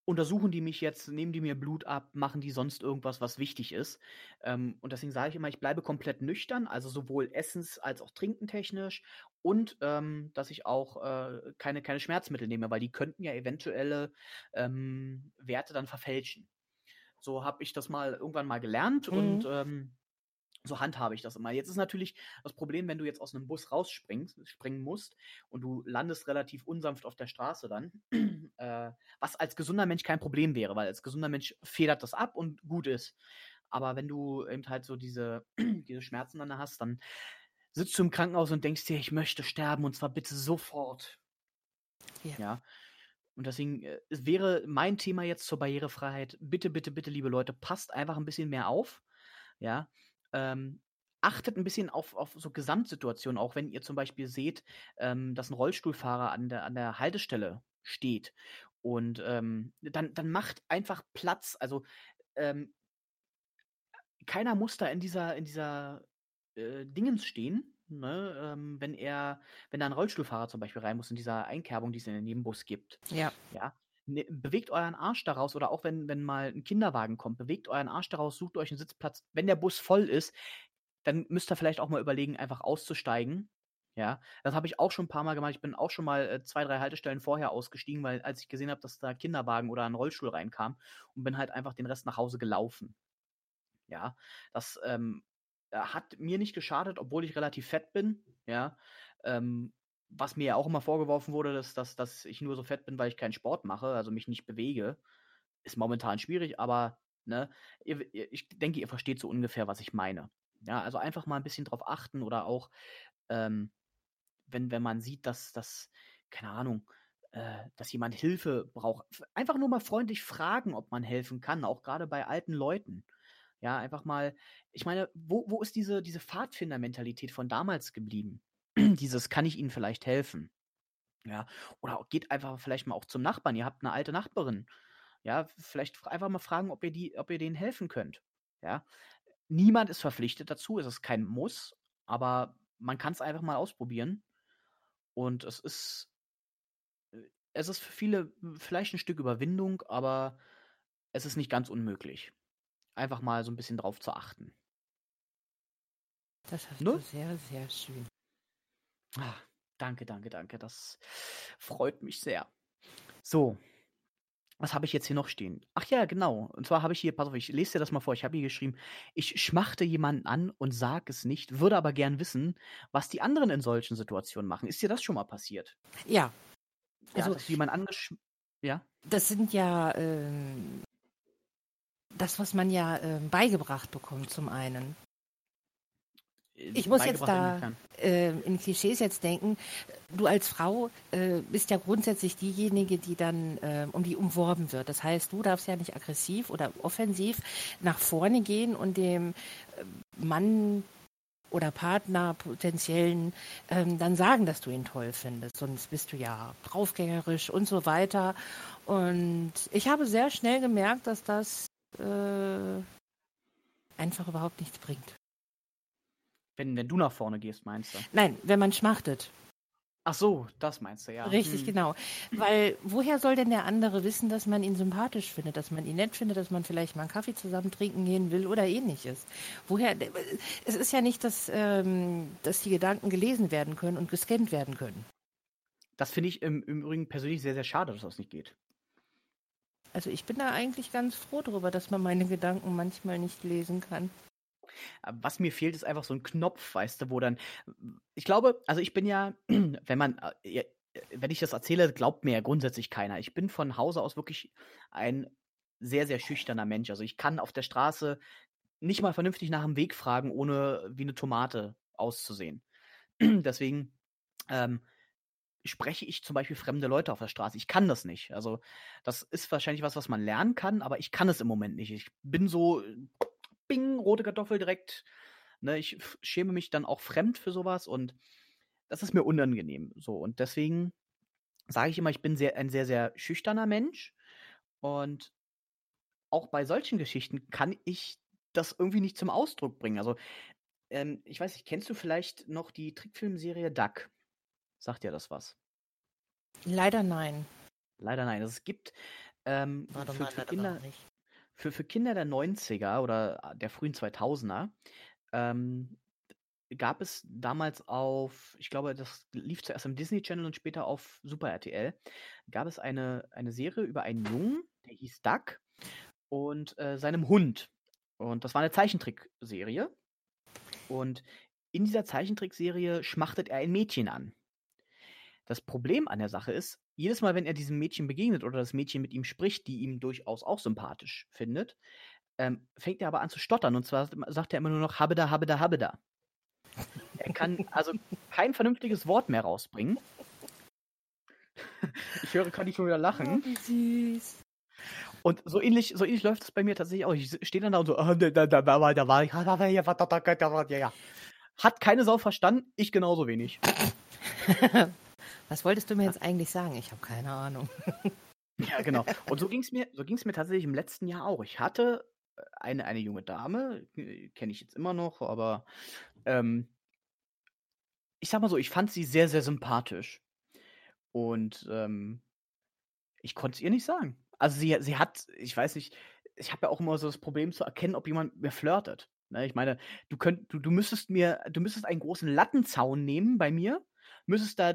untersuchen die mich jetzt, nehmen die mir Blut ab, machen die sonst irgendwas, was wichtig ist. Ähm, und deswegen sage ich immer, ich bleibe komplett nüchtern, also sowohl essens- als auch trinkentechnisch und ähm, dass ich auch äh, keine, keine Schmerzmittel nehme, weil die könnten ja eventuelle ähm, Werte dann verfälschen. So habe ich das mal irgendwann mal gelernt Mhm. und ähm, so handhabe ich das immer. Jetzt ist natürlich das Problem, wenn du jetzt aus einem Bus rausspringst, springen musst und du landest relativ unsanft auf der Straße dann, (clears throat) äh, was als gesunder Mensch kein Problem wäre, weil als gesunder Mensch federt das ab und gut ist. Aber wenn du eben halt so diese, (clears throat) diese Schmerzen dann hast, dann sitzt du im Krankenhaus und denkst dir, ich möchte sterben und zwar bitte sofort. Ja. Ja. Und deswegen, äh, es wäre mein Thema jetzt zur Barrierefreiheit. Bitte, bitte, bitte, liebe Leute, passt einfach ein bisschen mehr auf. Ja. Ähm, achtet ein bisschen auf, auf so Gesamtsituationen, auch wenn ihr zum Beispiel seht, ähm, dass ein Rollstuhlfahrer an der, an der Haltestelle steht. Und ähm, dann, dann macht einfach Platz. Also ähm, keiner muss da in dieser, in dieser äh, Dingens stehen, ne? ähm, wenn er, wenn da ein Rollstuhlfahrer zum Beispiel rein muss, in dieser Einkerbung, die es in den Nebenbus gibt. Ja. Ja. Ne, bewegt euren Arsch daraus oder auch wenn, wenn mal ein Kinderwagen kommt, bewegt euren Arsch daraus, sucht euch einen Sitzplatz. Wenn der Bus voll ist, dann müsst ihr vielleicht auch mal überlegen, einfach auszusteigen. Ja, das habe ich auch schon ein paar Mal gemacht. Ich bin auch schon mal äh, zwei, drei Haltestellen vorher ausgestiegen, weil als ich gesehen habe, dass da Kinderwagen oder ein Rollstuhl reinkam und bin halt einfach den Rest nach Hause gelaufen. Ja, das ähm, äh, hat mir nicht geschadet, obwohl ich relativ fett bin. Ja, ähm, was mir ja auch immer vorgeworfen wurde, dass, dass, dass ich nur so fett bin, weil ich keinen Sport mache, also mich nicht bewege. Ist momentan schwierig, aber ne, ihr, ich denke, ihr versteht so ungefähr, was ich meine. Ja, also einfach mal ein bisschen drauf achten oder auch, ähm, wenn, wenn man sieht, dass, dass keine Ahnung, äh, dass jemand Hilfe braucht, einfach nur mal freundlich fragen, ob man helfen kann, auch gerade bei alten Leuten. Ja, einfach mal, ich meine, wo, wo ist diese, diese Pfadfinder-Mentalität von damals geblieben? Dieses, kann ich Ihnen vielleicht helfen? Ja, oder geht einfach vielleicht mal auch zum Nachbarn. Ihr habt eine alte Nachbarin. Ja, vielleicht einfach mal fragen, ob ihr die, ob ihr denen helfen könnt. Ja, niemand ist verpflichtet dazu. Es ist kein Muss, aber man kann es einfach mal ausprobieren. Und es ist, äh, es ist für viele vielleicht ein Stück Überwindung, aber es ist nicht ganz unmöglich. Einfach mal so ein bisschen drauf zu achten. Das hast Ne? du sehr, sehr schön. Ah, danke, danke, danke. Das freut mich sehr. So, was habe ich jetzt hier noch stehen? Ach ja, genau. Und zwar habe ich hier, pass auf, ich lese dir das mal vor. Ich habe hier geschrieben, ich schmachte jemanden an und sag es nicht, würde aber gern wissen, was die anderen in solchen Situationen machen. Ist dir das schon mal passiert? Ja, Ja, Also- dass jemand angesch... Ja? das sind ja ähm, das, was man ja ähm, beigebracht bekommt zum einen. Ich muss jetzt da äh, in Klischees jetzt denken. Du als Frau äh, bist ja grundsätzlich diejenige, die dann äh, um die umworben wird. Das heißt, du darfst ja nicht aggressiv oder offensiv nach vorne gehen und dem äh, Mann oder Partner potenziellen ähm, dann sagen, dass du ihn toll findest. Sonst bist du ja draufgängerisch und so weiter. Und ich habe sehr schnell gemerkt, dass das äh, einfach überhaupt nichts bringt. Wenn, wenn du nach vorne gehst, meinst du? Nein, wenn man schmachtet. Ach so, das meinst du, ja. Richtig, hm. genau. Weil woher soll denn der andere wissen, dass man ihn sympathisch findet, dass man ihn nett findet, dass man vielleicht mal einen Kaffee zusammen trinken gehen will oder ähnliches? Woher? Es ist ja nicht, dass, ähm, dass die Gedanken gelesen werden können und gescannt werden können. Das finde ich im, im Übrigen persönlich sehr, sehr schade, dass das nicht geht. Also ich bin da eigentlich ganz froh darüber, dass man meine Gedanken manchmal nicht lesen kann. Was mir fehlt, ist einfach so ein Knopf, weißt du, wo dann. Ich glaube, also ich bin ja, (clears throat) wenn man, äh, wenn ich das erzähle, glaubt mir ja grundsätzlich keiner. Ich bin von Hause aus wirklich ein sehr, sehr schüchterner Mensch. Also ich kann auf der Straße nicht mal vernünftig nach dem Weg fragen, ohne wie eine Tomate auszusehen. (clears throat) Deswegen ähm, spreche ich zum Beispiel fremde Leute auf der Straße. Ich kann das nicht. Also das ist wahrscheinlich was, was man lernen kann, aber ich kann es im Moment nicht. Ich bin so bing, rote Kartoffel direkt. Ne, ich schäme mich dann auch fremd für sowas und das ist mir unangenehm. So, und deswegen sage ich immer, ich bin sehr, ein sehr, sehr schüchterner Mensch. Und auch bei solchen Geschichten kann ich das irgendwie nicht zum Ausdruck bringen. Also, ähm, ich weiß nicht, kennst du vielleicht noch die Trickfilmserie Duck? Sagt dir das was? Leider nein. Leider nein. Also, es gibt ähm, für, für Kinder, für, für Kinder der 90er oder äh, der frühen 2000er ähm, gab es damals auf, ich glaube, das lief zuerst im Disney Channel und später auf Super RTL, gab es eine, eine Serie über einen Jungen, der hieß Duck und äh, seinem Hund. Und das war eine Zeichentrickserie. Und in dieser Zeichentrickserie schmachtet er ein Mädchen an. Das Problem an der Sache ist, jedes Mal, wenn er diesem Mädchen begegnet oder das Mädchen mit ihm spricht, die ihm durchaus auch sympathisch findet, ähm, fängt er aber an zu stottern. Und zwar sagt er immer nur noch Habeda, Habeda, Habeda. Er kann also kein vernünftiges Wort mehr rausbringen. ich höre, kann ich schon wieder lachen. Oh, wie süß. Und so ähnlich, so ähnlich läuft es bei mir tatsächlich auch. Ich stehe dann da und so, da, da, da, da, da war ich, ja, ja. Hat keine Sau verstanden, ich genauso wenig. Was wolltest du mir jetzt eigentlich sagen? Ich habe keine Ahnung. (laughs) ja, genau. Und so ging es mir, so mir tatsächlich im letzten Jahr auch. Ich hatte äh, eine, eine junge Dame, äh, kenne ich jetzt immer noch, aber ähm, ich sag mal so, ich fand sie sehr, sehr sympathisch. Und ähm, ich konnte es ihr nicht sagen. Also sie, sie hat, ich weiß nicht, ich habe ja auch immer so das Problem zu erkennen, ob jemand mir flirtet. Ne? Ich meine, du könnt, du, du müsstest mir, du müsstest einen großen Lattenzaun nehmen bei mir, müsstest da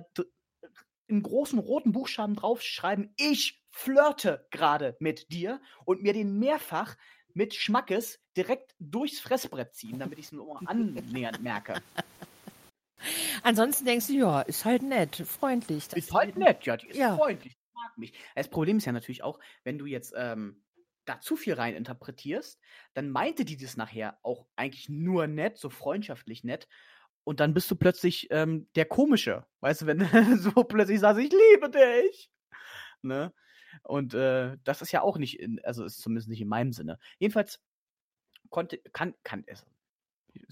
in großen roten Buchstaben draufschreiben, ich flirte gerade mit dir und mir den mehrfach mit Schmackes direkt durchs Fressbrett ziehen, damit ich es nur annähernd (laughs) merke. Ansonsten denkst du, ja, ist halt nett, freundlich. ist halt nett, ja, die ist ja. freundlich, mag mich. Das Problem ist ja natürlich auch, wenn du jetzt ähm, da zu viel rein interpretierst, dann meinte die das nachher auch eigentlich nur nett, so freundschaftlich nett und dann bist du plötzlich ähm, der Komische. Weißt du, wenn (laughs) so plötzlich sagst, ich liebe dich. Ne? Und äh, das ist ja auch nicht, in, also ist zumindest nicht in meinem Sinne. Jedenfalls konnte, kann, kann es,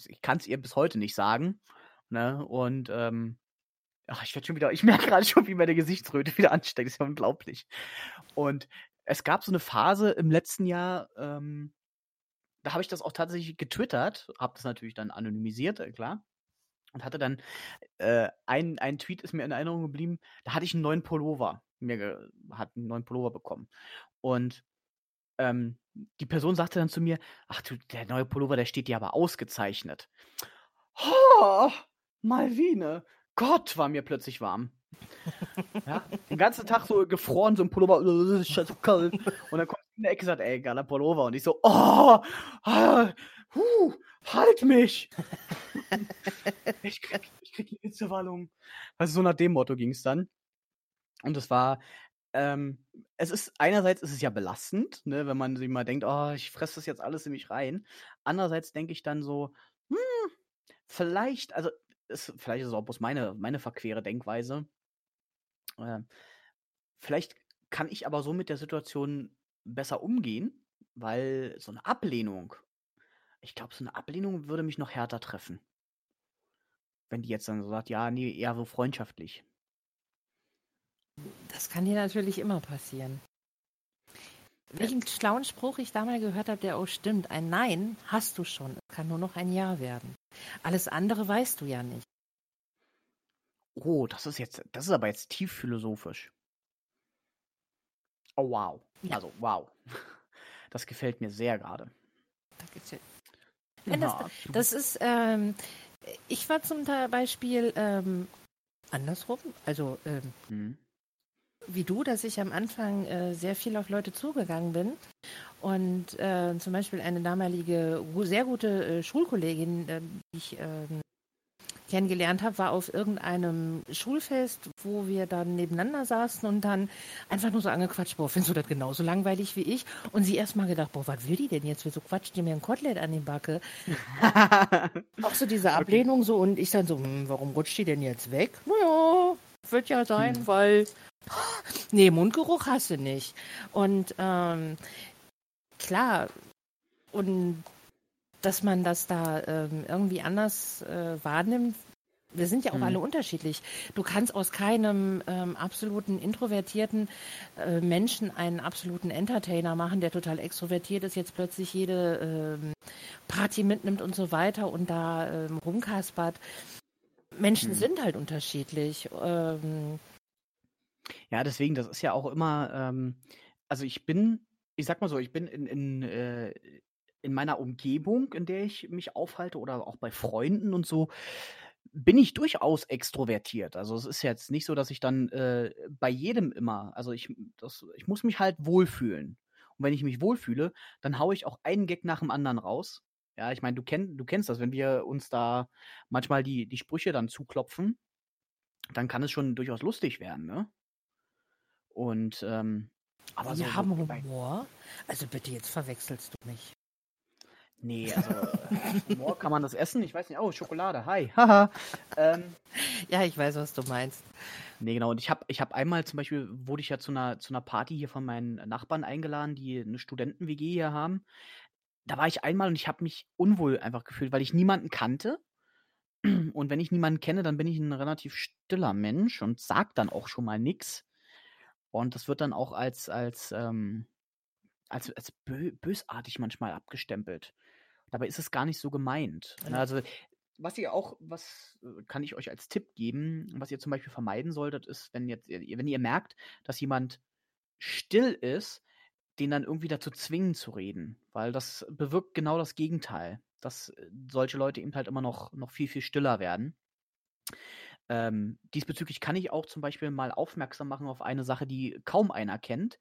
ich kann es ihr bis heute nicht sagen. Ne? Und ähm, ach, ich werde schon wieder, ich merke (laughs) gerade schon, wie meine Gesichtsröte wieder ansteigt. Das ist ja unglaublich. Und es gab so eine Phase im letzten Jahr, ähm, da habe ich das auch tatsächlich getwittert, habe das natürlich dann anonymisiert, äh, klar und hatte dann äh, ein, ein Tweet ist mir in Erinnerung geblieben, da hatte ich einen neuen Pullover, mir hat einen neuen Pullover bekommen. Und ähm, die Person sagte dann zu mir, ach du, der neue Pullover, der steht dir aber ausgezeichnet. Oh, Malvine, Gott, war mir plötzlich warm. ja, den ganzen Tag so gefroren, so ein Pullover, (laughs) so kalt. Und dann kommt in der Ecke und sagt, ey, geiler Pullover. Und ich so, oh, ah, huh, halt mich! (laughs) ich krieg, krieg eine Hitzewallung. Also so nach dem Motto ging es dann. Und es war, ähm, es ist, einerseits ist es ja belastend, ne, wenn man sich mal denkt, oh, ich fresse das jetzt alles in mich rein. Andererseits denke ich dann so, hm, vielleicht, also ist, vielleicht ist es auch bloß meine, meine verquere Denkweise. Äh, vielleicht kann ich aber so mit der Situation besser umgehen, weil so eine Ablehnung, ich glaube, so eine Ablehnung würde mich noch härter treffen. Wenn die jetzt dann so sagt, ja, nee, eher so freundschaftlich. Das kann dir natürlich immer passieren. Welchen schlauen Spruch ich damals gehört habe, der auch stimmt. Ein Nein hast du schon. Es kann nur noch ein Ja werden. Alles andere weißt du ja nicht. Oh, das ist jetzt, das ist aber jetzt tief philosophisch. Oh, wow. Ja. Also, wow. (laughs) Das gefällt mir sehr gerade. Ja, (laughs) das, das ist, ähm, ich war zum Beispiel ähm, andersrum. Also, ähm, mhm wie du, dass ich am Anfang äh, sehr viel auf Leute zugegangen bin. Und äh, zum Beispiel eine damalige sehr gute äh, Schulkollegin, äh, die ich ähm, kennengelernt habe, war auf irgendeinem Schulfest, wo wir dann nebeneinander saßen und dann einfach nur so angequatscht, boah, findest du das genauso langweilig wie ich? Und sie erst mal gedacht, boah, was will die denn jetzt? Wieso quatscht die mir ein Kotelett an die Backe? (laughs) Auch so diese Ablehnung so und ich dann so, hm, warum rutscht die denn jetzt weg? Naja, wird ja sein, hm. weil Nee, Mundgeruch hast du nicht. Und ähm, klar, und dass man das da ähm, irgendwie anders äh, wahrnimmt, wir sind ja auch hm. alle unterschiedlich. Du kannst aus keinem ähm, absoluten introvertierten äh, Menschen einen absoluten Entertainer machen, der total extrovertiert ist, jetzt plötzlich jede ähm, Party mitnimmt und so weiter und da ähm, rumkaspert. Menschen hm. sind halt unterschiedlich. Ähm, ja, deswegen, das ist ja auch immer, ähm, also ich bin, ich sag mal so, ich bin in, in, äh, in meiner Umgebung, in der ich mich aufhalte oder auch bei Freunden und so, bin ich durchaus extrovertiert. Also es ist jetzt nicht so, dass ich dann äh, bei jedem immer, also ich, das, ich muss mich halt wohlfühlen. Und wenn ich mich wohlfühle, dann haue ich auch einen Gag nach dem anderen raus. Ja, ich meine, du, kenn, du kennst das, wenn wir uns da manchmal die, die Sprüche dann zuklopfen, dann kann es schon durchaus lustig werden, ne? Und ähm, aber wir so, haben Humor. Also bitte, jetzt verwechselst du mich. Nee, also (laughs) Humor kann man das essen? Ich weiß nicht. Oh, Schokolade, hi. (laughs) Haha. ähm, ja, ich weiß, was du meinst. Nee, genau. Und ich habe ich hab einmal zum Beispiel, wurde ich ja zu einer, zu einer Party hier von meinen Nachbarn eingeladen, die eine Studenten-WG hier haben. Da war ich einmal und ich habe mich unwohl einfach gefühlt, weil ich niemanden kannte. (clears throat) Und wenn ich niemanden kenne, dann bin ich ein relativ stiller Mensch und sag dann auch schon mal nichts. Und das wird dann auch als, als, ähm, als, als bö bösartig manchmal abgestempelt. Dabei ist es gar nicht so gemeint. Ne? Also, was ihr auch, was äh, kann ich euch als Tipp geben, was ihr zum Beispiel vermeiden solltet, ist, wenn jetzt, wenn ihr merkt, dass jemand still ist, den dann irgendwie dazu zwingen zu reden. Weil das bewirkt genau das Gegenteil. Dass äh, solche Leute eben halt immer noch, noch viel, viel stiller werden. Ähm, diesbezüglich kann ich auch zum Beispiel mal aufmerksam machen auf eine Sache, die kaum einer kennt.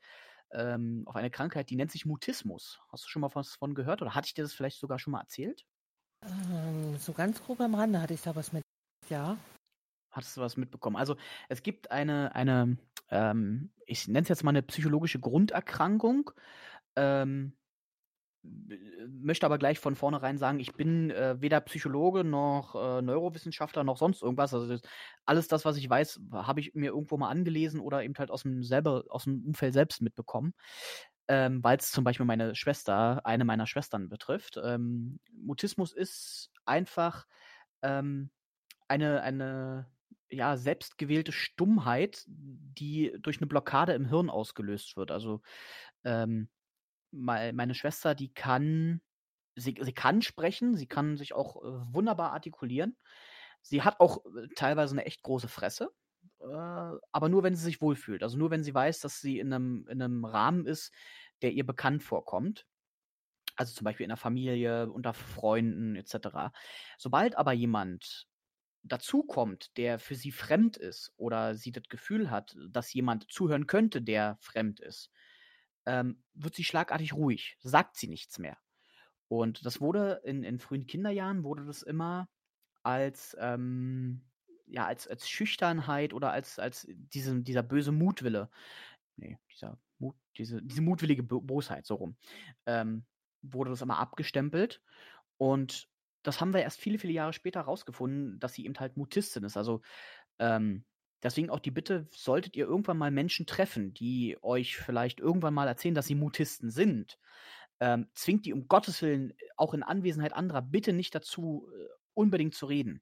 Ähm, auf eine Krankheit, die nennt sich Mutismus. Hast du schon mal was von gehört oder hatte ich dir das vielleicht sogar schon mal erzählt? Ähm, so ganz grob am Rande hatte ich da was mit. Ja. Hattest du was mitbekommen? Also es gibt eine, eine ähm, ich nenne es jetzt mal eine psychologische Grunderkrankung. Ähm, möchte aber gleich von vornherein sagen, ich bin äh, weder Psychologe noch äh, Neurowissenschaftler noch sonst irgendwas. Also das, alles das, was ich weiß, habe ich mir irgendwo mal angelesen oder eben halt aus dem selber, aus dem Umfeld selbst mitbekommen. Ähm, Weil es zum Beispiel meine Schwester, eine meiner Schwestern betrifft. Ähm, Mutismus ist einfach ähm, eine, eine ja, selbstgewählte Stummheit, die durch eine Blockade im Hirn ausgelöst wird. Also ähm, meine Schwester, die kann, sie, sie kann sprechen, sie kann sich auch äh, wunderbar artikulieren. Sie hat auch äh, teilweise eine echt große Fresse, äh, aber nur, wenn sie sich wohlfühlt. Also nur, wenn sie weiß, dass sie in einem, in einem Rahmen ist, der ihr bekannt vorkommt. Also zum Beispiel in der Familie, unter Freunden etc. Sobald aber jemand dazukommt, der für sie fremd ist oder sie das Gefühl hat, dass jemand zuhören könnte, der fremd ist, ähm, wird sie schlagartig ruhig, sagt sie nichts mehr. Und das wurde in, in frühen Kinderjahren wurde das immer als ähm, ja als, als Schüchternheit oder als als diese, dieser böse Mutwille, nee, dieser Mut, diese, diese mutwillige Bosheit so rum, ähm, wurde das immer abgestempelt und das haben wir erst viele, viele Jahre später rausgefunden, dass sie eben halt Mutistin ist. Also ähm, deswegen auch die Bitte, solltet ihr irgendwann mal Menschen treffen, die euch vielleicht irgendwann mal erzählen, dass sie Mutisten sind, ähm, zwingt die um Gottes Willen auch in Anwesenheit anderer bitte nicht dazu, äh, unbedingt zu reden.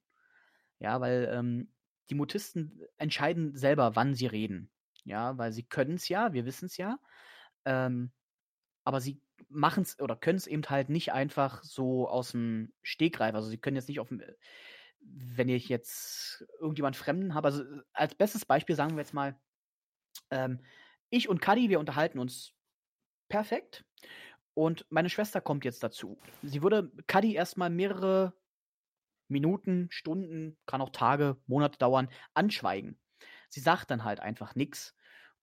Ja, weil ähm, die Mutisten entscheiden selber, wann sie reden. Ja, weil sie können es ja, wir wissen es ja. Ähm, aber sie machen es oder können es eben halt nicht einfach so aus dem Stegreif. Also sie können jetzt nicht auf dem, wenn ich jetzt irgendjemand Fremden habe, also als bestes Beispiel sagen wir jetzt mal, ähm, ich und Kadi, wir unterhalten uns perfekt. Und meine Schwester kommt jetzt dazu. Sie würde Kadi erstmal mehrere Minuten, Stunden, kann auch Tage, Monate dauern, anschweigen. Sie sagt dann halt einfach nichts.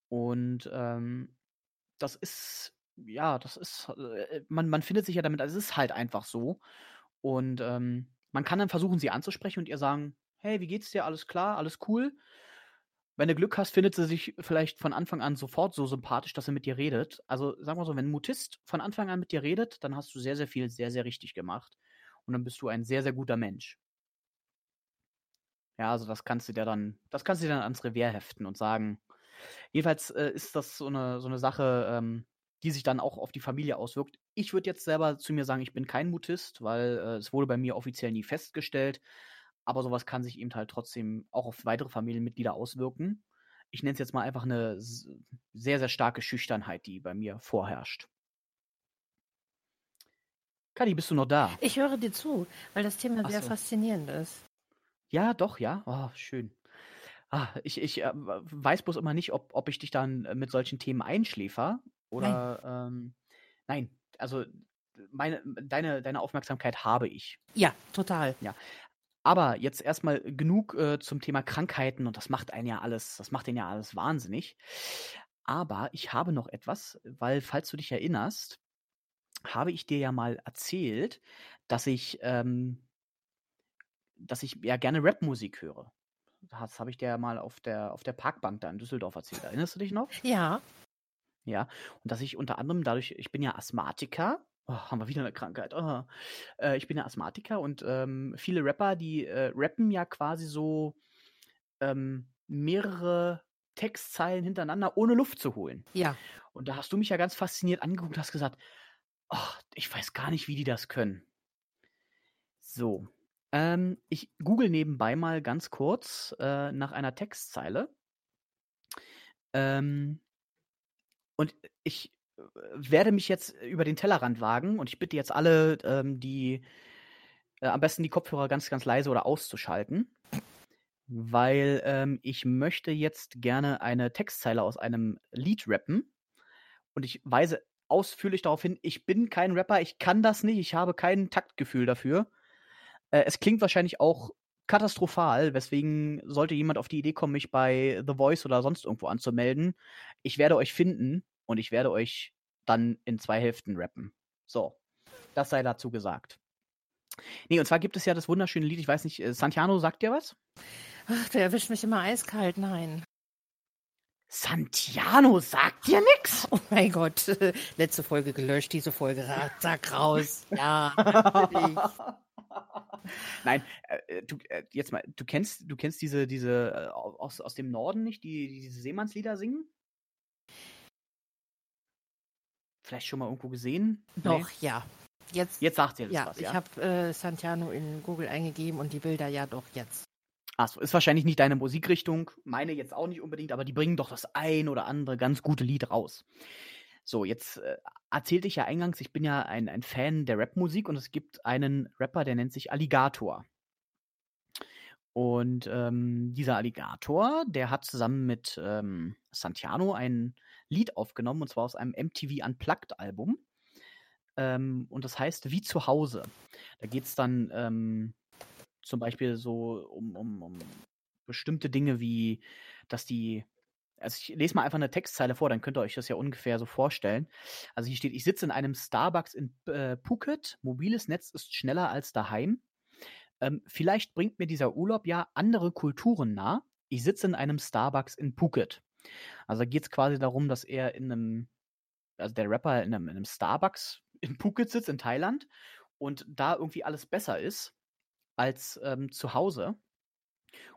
Und ähm, das ist, ja, das ist, äh, man, man findet sich ja damit, also es ist halt einfach so. Und ähm, man kann dann versuchen, sie anzusprechen und ihr sagen, hey, wie geht's dir? Alles klar, alles cool. Wenn du Glück hast, findet sie sich vielleicht von Anfang an sofort so sympathisch, dass sie mit dir redet. Also sagen wir so, wenn ein Mutist von Anfang an mit dir redet, dann hast du sehr, sehr viel, sehr, sehr richtig gemacht. Und dann bist du ein sehr, sehr guter Mensch. Ja, also das kannst du dir dann, das kannst du dir dann ans Revier heften und sagen. Jedenfalls äh, ist das so eine, so eine Sache, ähm, die sich dann auch auf die Familie auswirkt. Ich würde jetzt selber zu mir sagen, ich bin kein Mutist, weil äh, es wurde bei mir offiziell nie festgestellt. Aber sowas kann sich eben halt trotzdem auch auf weitere Familienmitglieder auswirken. Ich nenne es jetzt mal einfach eine sehr, sehr starke Schüchternheit, die bei mir vorherrscht. Kadi, bist du noch da? Ich höre dir zu, weil das Thema Ach sehr so. faszinierend ist. Ja, doch, ja. Oh, schön. Ah, ich ich äh, weiß bloß immer nicht, ob, ob ich dich dann äh, mit solchen Themen einschläfer oder nein. Ähm, nein. Also meine, deine, deine Aufmerksamkeit habe ich. Ja, total. Ja. Aber jetzt erstmal genug äh, zum Thema Krankheiten und das macht einen ja alles, das macht den ja alles wahnsinnig. Aber ich habe noch etwas, weil, falls du dich erinnerst, habe ich dir ja mal erzählt, dass ich ähm, dass ich ja gerne Rapmusik höre. Das habe ich dir ja mal auf der, auf der Parkbank da in Düsseldorf erzählt. Erinnerst du dich noch? Ja. Ja. Und dass ich unter anderem dadurch, ich bin ja Asthmatiker. Oh, haben wir wieder eine Krankheit. Oh. Äh, ich bin ja Asthmatiker und ähm, viele Rapper, die äh, rappen ja quasi so ähm, mehrere Textzeilen hintereinander, ohne Luft zu holen. Ja. Und da hast du mich ja ganz fasziniert angeguckt und hast gesagt, oh, ich weiß gar nicht, wie die das können. So, ähm, ich google nebenbei mal ganz kurz äh, nach einer Textzeile. Ähm, und ich äh, werde mich jetzt über den Tellerrand wagen und ich bitte jetzt alle, ähm, die äh, am besten die Kopfhörer ganz, ganz leise oder auszuschalten, weil ähm, ich möchte jetzt gerne eine Textzeile aus einem Lied rappen und ich weise ausführlich darauf hin, ich bin kein Rapper, ich kann das nicht, ich habe kein Taktgefühl dafür. Äh, es klingt wahrscheinlich auch katastrophal, weswegen sollte jemand auf die Idee kommen, mich bei The Voice oder sonst irgendwo anzumelden. Ich werde euch finden und ich werde euch dann in zwei Hälften rappen. So, das sei dazu gesagt. Nee, und zwar gibt es ja das wunderschöne Lied, ich weiß nicht, äh, Santiano sagt dir was? Ach, der erwischt mich immer eiskalt, nein. Santiano sagt dir nix? Oh mein Gott, (laughs) letzte Folge gelöscht, diese Folge, zack, raus. Ja, (laughs) Nein, äh, äh, du, äh, jetzt mal, du kennst, du kennst diese, diese äh, aus, aus dem Norden nicht, die, die diese Seemannslieder singen? Vielleicht schon mal irgendwo gesehen? Doch, nee? ja. Jetzt, jetzt sagt ihr das ja, was, ja? Ich habe äh, Santiano in Google eingegeben und die Bilder ja doch jetzt. Achso, ist wahrscheinlich nicht deine Musikrichtung, meine jetzt auch nicht unbedingt, aber die bringen doch das ein oder andere ganz gute Lied raus. So, jetzt äh, erzählte ich ja eingangs, ich bin ja ein, ein Fan der Rapmusik und es gibt einen Rapper, der nennt sich Alligator. Und ähm, dieser Alligator, der hat zusammen mit ähm, Santiano ein Lied aufgenommen, und zwar aus einem MTV Unplugged-Album. Ähm, und das heißt Wie zu Hause. Da geht es dann ähm, zum Beispiel so um, um, um bestimmte Dinge wie, dass die also ich lese mal einfach eine Textzeile vor, dann könnt ihr euch das ja ungefähr so vorstellen. Also hier steht, ich sitze in einem Starbucks in äh, Phuket, mobiles Netz ist schneller als daheim. Ähm, vielleicht bringt mir dieser Urlaub ja andere Kulturen nah. Ich sitze in einem Starbucks in Phuket. Also da geht es quasi darum, dass er in einem, also der Rapper in einem, in einem Starbucks in Phuket sitzt, in Thailand und da irgendwie alles besser ist als ähm, zu Hause.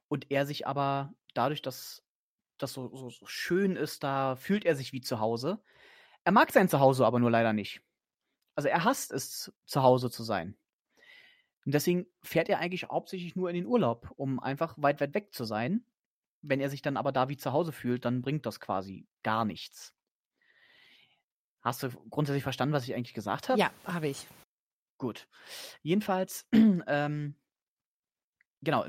Und er sich aber dadurch, dass das so, so, so schön ist, da fühlt er sich wie zu Hause. Er mag sein Zuhause aber nur leider nicht. Also er hasst es, zu Hause zu sein. Und deswegen fährt er eigentlich hauptsächlich nur in den Urlaub, um einfach weit, weit weg zu sein. Wenn er sich dann aber da wie zu Hause fühlt, dann bringt das quasi gar nichts. Hast du grundsätzlich verstanden, was ich eigentlich gesagt habe? Ja, habe ich. Gut. Jedenfalls, (clears throat) ähm, genau,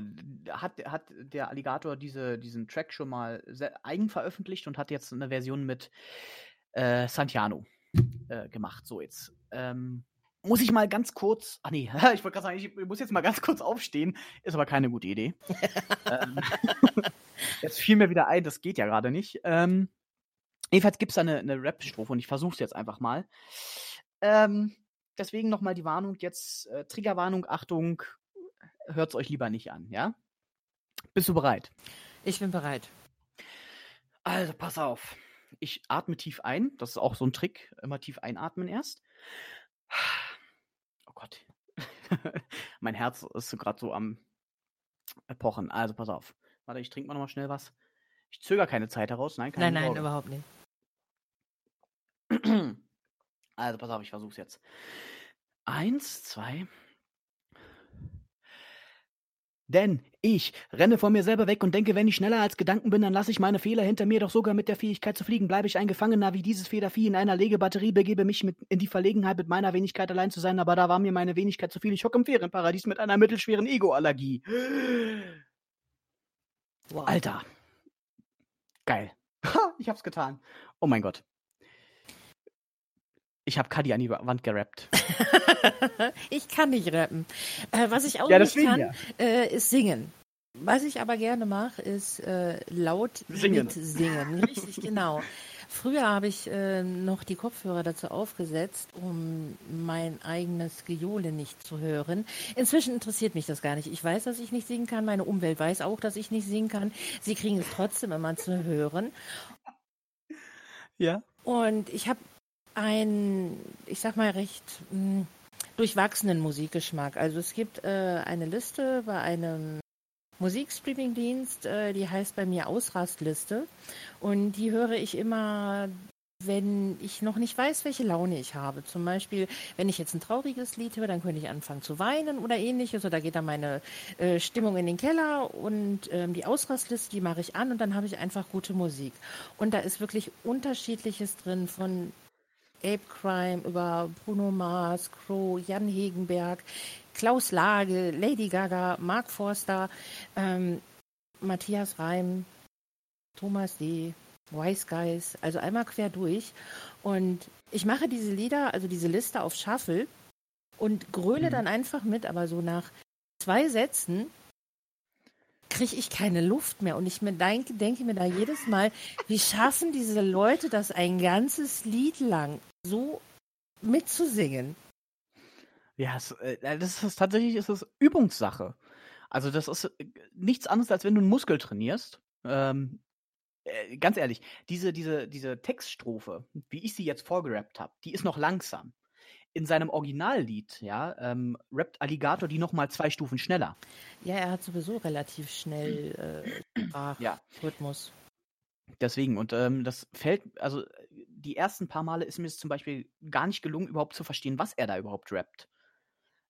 hat, hat der Alligator diese, diesen Track schon mal eigen veröffentlicht und hat jetzt eine Version mit äh, Santiano äh, gemacht. So, jetzt ähm, muss ich mal ganz kurz. Ach nee, (laughs) ich wollte gerade sagen, ich muss jetzt mal ganz kurz aufstehen. Ist aber keine gute Idee. (laughs) ähm, (laughs) jetzt fiel mir wieder ein, das geht ja gerade nicht. Ähm, jedenfalls gibt es da eine, eine Rap-Strophe und ich versuche es jetzt einfach mal. Ähm, deswegen nochmal die Warnung jetzt, äh, Triggerwarnung, Achtung, hört es euch lieber nicht an, ja? Bist du bereit? Ich bin bereit. Also, pass auf. Ich atme tief ein. Das ist auch so ein Trick. Immer tief einatmen erst. Oh Gott. (laughs) mein Herz ist gerade so am Pochen. Also, pass auf. Warte, ich trinke mal nochmal schnell was. Ich zögere keine Zeit heraus. Nein, keine nein, nein, überhaupt nicht. (clears throat) Also, pass auf, ich versuch's jetzt. Eins, zwei, denn ich renne vor mir selber weg und denke, wenn ich schneller als Gedanken bin, dann lasse ich meine Fehler hinter mir, doch sogar mit der Fähigkeit zu fliegen bleibe ich ein Gefangener wie dieses Federvieh in einer Legebatterie, begebe mich mit, in die Verlegenheit, mit meiner Wenigkeit allein zu sein, aber da war mir meine Wenigkeit zu viel. Ich hocke im Ferienparadies mit einer mittelschweren Ego-Allergie. Wow. Alter. Geil. ich hab's getan. Oh mein Gott. Ich habe Kadi an die Wand gerappt. (laughs) ich kann nicht rappen. Äh, was ich auch ja, nicht kann, ja. äh, ist singen. Was ich aber gerne mache, ist äh, laut singen. singen. Richtig, genau. Früher habe ich äh, noch die Kopfhörer dazu aufgesetzt, um mein eigenes Gejohle nicht zu hören. Inzwischen interessiert mich das gar nicht. Ich weiß, dass ich nicht singen kann. Meine Umwelt weiß auch, dass ich nicht singen kann. Sie kriegen es trotzdem immer zu hören. Ja. Und ich habe ein, ich sag mal, recht mh, hm, durchwachsenen Musikgeschmack. Also es gibt äh, eine Liste bei einem Musikstreaming-Dienst, äh, die heißt bei mir Ausrastliste. Und die höre ich immer, wenn ich noch nicht weiß, welche Laune ich habe. Zum Beispiel, wenn ich jetzt ein trauriges Lied höre, dann könnte ich anfangen zu weinen oder ähnliches. Oder geht dann meine äh, Stimmung in den Keller und ähm, die Ausrastliste, die mache ich an und dann habe ich einfach gute Musik. Und da ist wirklich unterschiedliches drin von Ape Crime, über Bruno Mars, Crow, Jan Hegenberg, Klaus Lage, Lady Gaga, Mark Forster, ähm, Matthias Reim, Thomas D., Wise Guys, also einmal quer durch. Und ich mache diese Lieder, also diese Liste auf Shuffle und gröle mhm. dann einfach mit, aber so nach zwei Sätzen kriege ich keine Luft mehr. Und ich mir denke, denke mir da jedes Mal, wie schaffen diese Leute das ein ganzes Lied lang so mitzusingen? Ja, es, äh, das ist tatsächlich ist es Übungssache. Also das ist äh, nichts anderes, als wenn du einen Muskel trainierst. Ähm, äh, ganz ehrlich, diese, diese, diese Textstrophe, wie ich sie jetzt vorgerappt habe, die ist noch langsam in seinem Originallied, ja, ähm, rappt Alligator die nochmal zwei Stufen schneller. Ja, er hat sowieso relativ schnell äh, (clears throat) ja. Rhythmus. Deswegen, und ähm, das fällt, also die ersten paar Male ist mir es zum Beispiel gar nicht gelungen, überhaupt zu verstehen, was er da überhaupt rappt.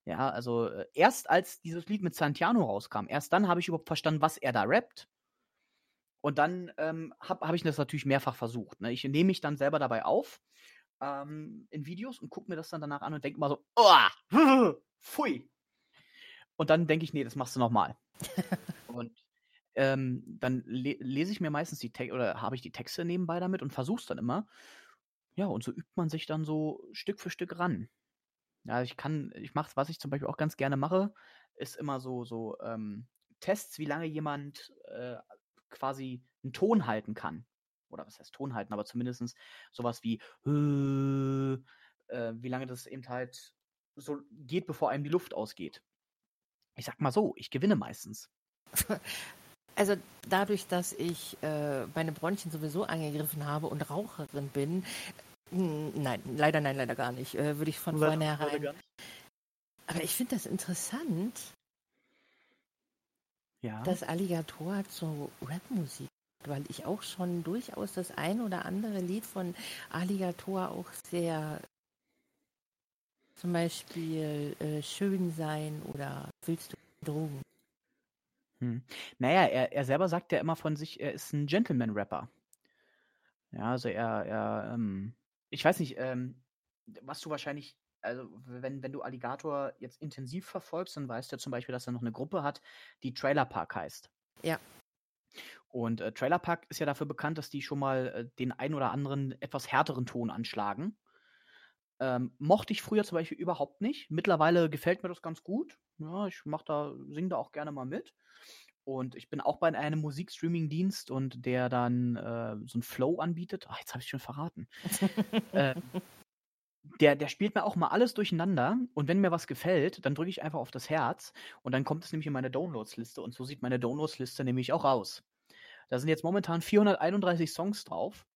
Ja, also äh, erst als dieses Lied mit Santiano rauskam, erst dann habe ich überhaupt verstanden, was er da rappt. Und dann ähm, habe hab ich das natürlich mehrfach versucht. Ne? Ich nehme mich dann selber dabei auf ähm, in Videos und gucke mir das dann danach an und denke mal so, oh, (laughs) pfui. Und dann denke ich, nee, das machst du nochmal. und ähm, dann le lese ich mir meistens die Texte oder habe ich die Texte nebenbei damit und versuche es dann immer. Ja, und so übt man sich dann so Stück für Stück ran. Ja, ich kann, ich mache was ich zum Beispiel auch ganz gerne mache, ist immer so, so ähm, Tests, wie lange jemand äh, quasi einen Ton halten kann oder was heißt Ton halten, aber zumindest sowas wie, äh, äh, wie lange das eben halt so geht, bevor einem die Luft ausgeht. Ich sag mal so, ich gewinne meistens. (laughs) Also dadurch, dass ich äh, meine Bronchien sowieso angegriffen habe und Raucherin bin, nein, leider nein, leider gar nicht. Äh, Würde ich von vornherein. Aber ich finde das interessant, Ja. dass Alligator so Rapmusik, weil ich auch schon durchaus das ein oder andere Lied von Alligator auch sehr, zum Beispiel äh, Schön sein oder Willst du Drogen? Hm. Naja, er, er selber sagt ja immer von sich, er ist ein Gentleman-Rapper. Ja, also er, er ähm, ich weiß nicht, ähm, was du wahrscheinlich, also wenn, wenn du Alligator jetzt intensiv verfolgst, dann weißt du ja zum Beispiel, dass er noch eine Gruppe hat, die Trailer Park heißt. Ja. Und äh, Trailer Park ist ja dafür bekannt, dass die schon mal äh, den ein oder anderen etwas härteren Ton anschlagen. Ähm, mochte ich früher zum Beispiel überhaupt nicht. Mittlerweile gefällt mir das ganz gut. Ja, ich mach da, sing da auch gerne mal mit. Und ich bin auch bei einem Musikstreaming-Dienst und der dann äh, so ein Flow anbietet. Ach, jetzt habe ich schon verraten. äh, der, der spielt mir auch mal alles durcheinander und wenn mir was gefällt, dann drücke ich einfach auf das Herz und dann kommt es nämlich in meine Downloads-Liste und so sieht meine Downloads-Liste nämlich auch aus. Da sind jetzt momentan 431 Songs drauf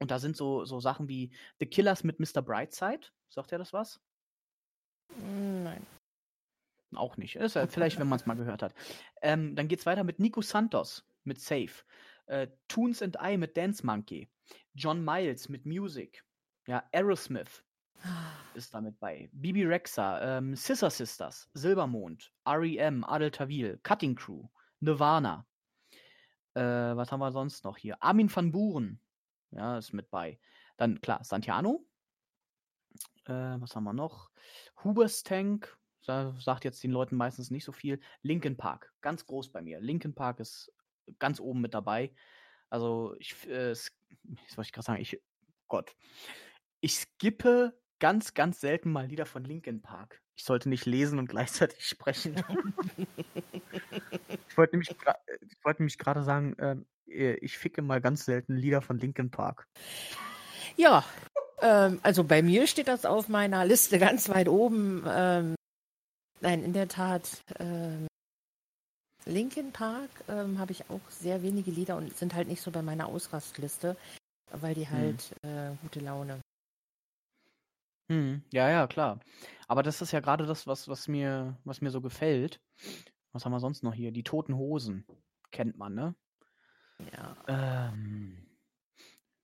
und da sind so, so Sachen wie The Killers mit Mr. Brightside. Sagt ihr das was? Mm, Nein. Auch nicht. Ist ja vielleicht, wenn man es mal gehört hat. Ähm, dann geht's weiter mit Nico Santos mit Safe. Äh, Toons and I mit Dance Monkey. John Miles mit Music. Ja, Aerosmith ist damit bei. Bibi Rexa, ähm, Scissor Sisters, Silbermond, REM, Adel Tawil, Cutting Crew, Nirvana. Äh, was haben wir sonst noch hier? Armin van Buren. Ja, ist mit bei. Dann, klar, Santiano. Äh, was haben wir noch? Hubers Tank. Da sagt jetzt den Leuten meistens nicht so viel. Linkin Park. Ganz groß bei mir. Linkin Park ist ganz oben mit dabei. Also, ich, äh, was wollte ich gerade sagen? Ich, Gott. Ich skippe ganz, ganz selten mal Lieder von Linkin Park. Ich sollte nicht lesen und (laughs) gleichzeitig sprechen. ich wollte nämlich, äh, ich wollte nämlich gerade sagen, ähm, äh, ich ficke mal ganz selten Lieder von Linkin Park. Ja, ähm, also bei mir steht das auf meiner Liste (laughs) ganz weit oben. Nein, in der Tat. Ähm, Linkin Park ähm, habe ich auch sehr wenige Lieder und sind halt nicht so bei meiner Ausrastliste, weil die halt äh, gute Laune. Hm, ja, ja, klar. Aber das ist ja gerade das, was, was mir, was mir so gefällt. Was haben wir sonst noch hier? Die Toten Hosen. Kennt man, ne? Ja. Ähm,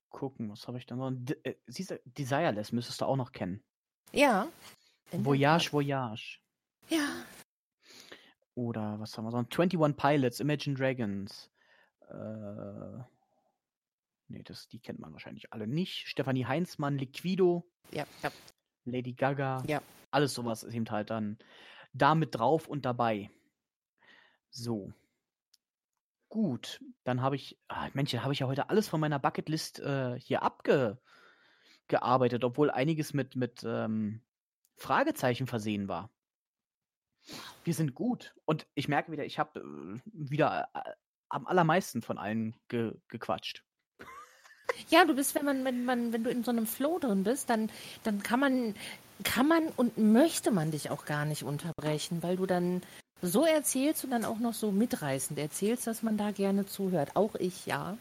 gucken, was habe ich da noch? D äh, siehst du, Desireless müsstest du auch noch kennen. Ja. Voyage. Voyage. Ja. Oder was haben wir sonst? 21 Pilots, Imagine Dragons. Äh, nee, das, die kennt man wahrscheinlich alle nicht. Stefanie Heinzmann, Liquido, Ja, ja. Lady Gaga. Ja. Alles sowas ist eben halt dann da mit drauf und dabei. So. Gut, dann habe ich, ah, Mensch, da habe ich ja heute alles von meiner Bucketlist äh, hier abgearbeitet, obwohl einiges mit, mit ähm, Fragezeichen versehen war. Wir sind gut. Und ich merke wieder, ich habe äh, wieder äh, am allermeisten von allen ge gequatscht. Ja, du bist, wenn man, wenn man, wenn du in so einem Flow drin bist, dann, dann kann man, kann man und möchte man dich auch gar nicht unterbrechen, weil du dann so erzählst und dann auch noch so mitreißend erzählst, dass man da gerne zuhört. Auch ich, ja.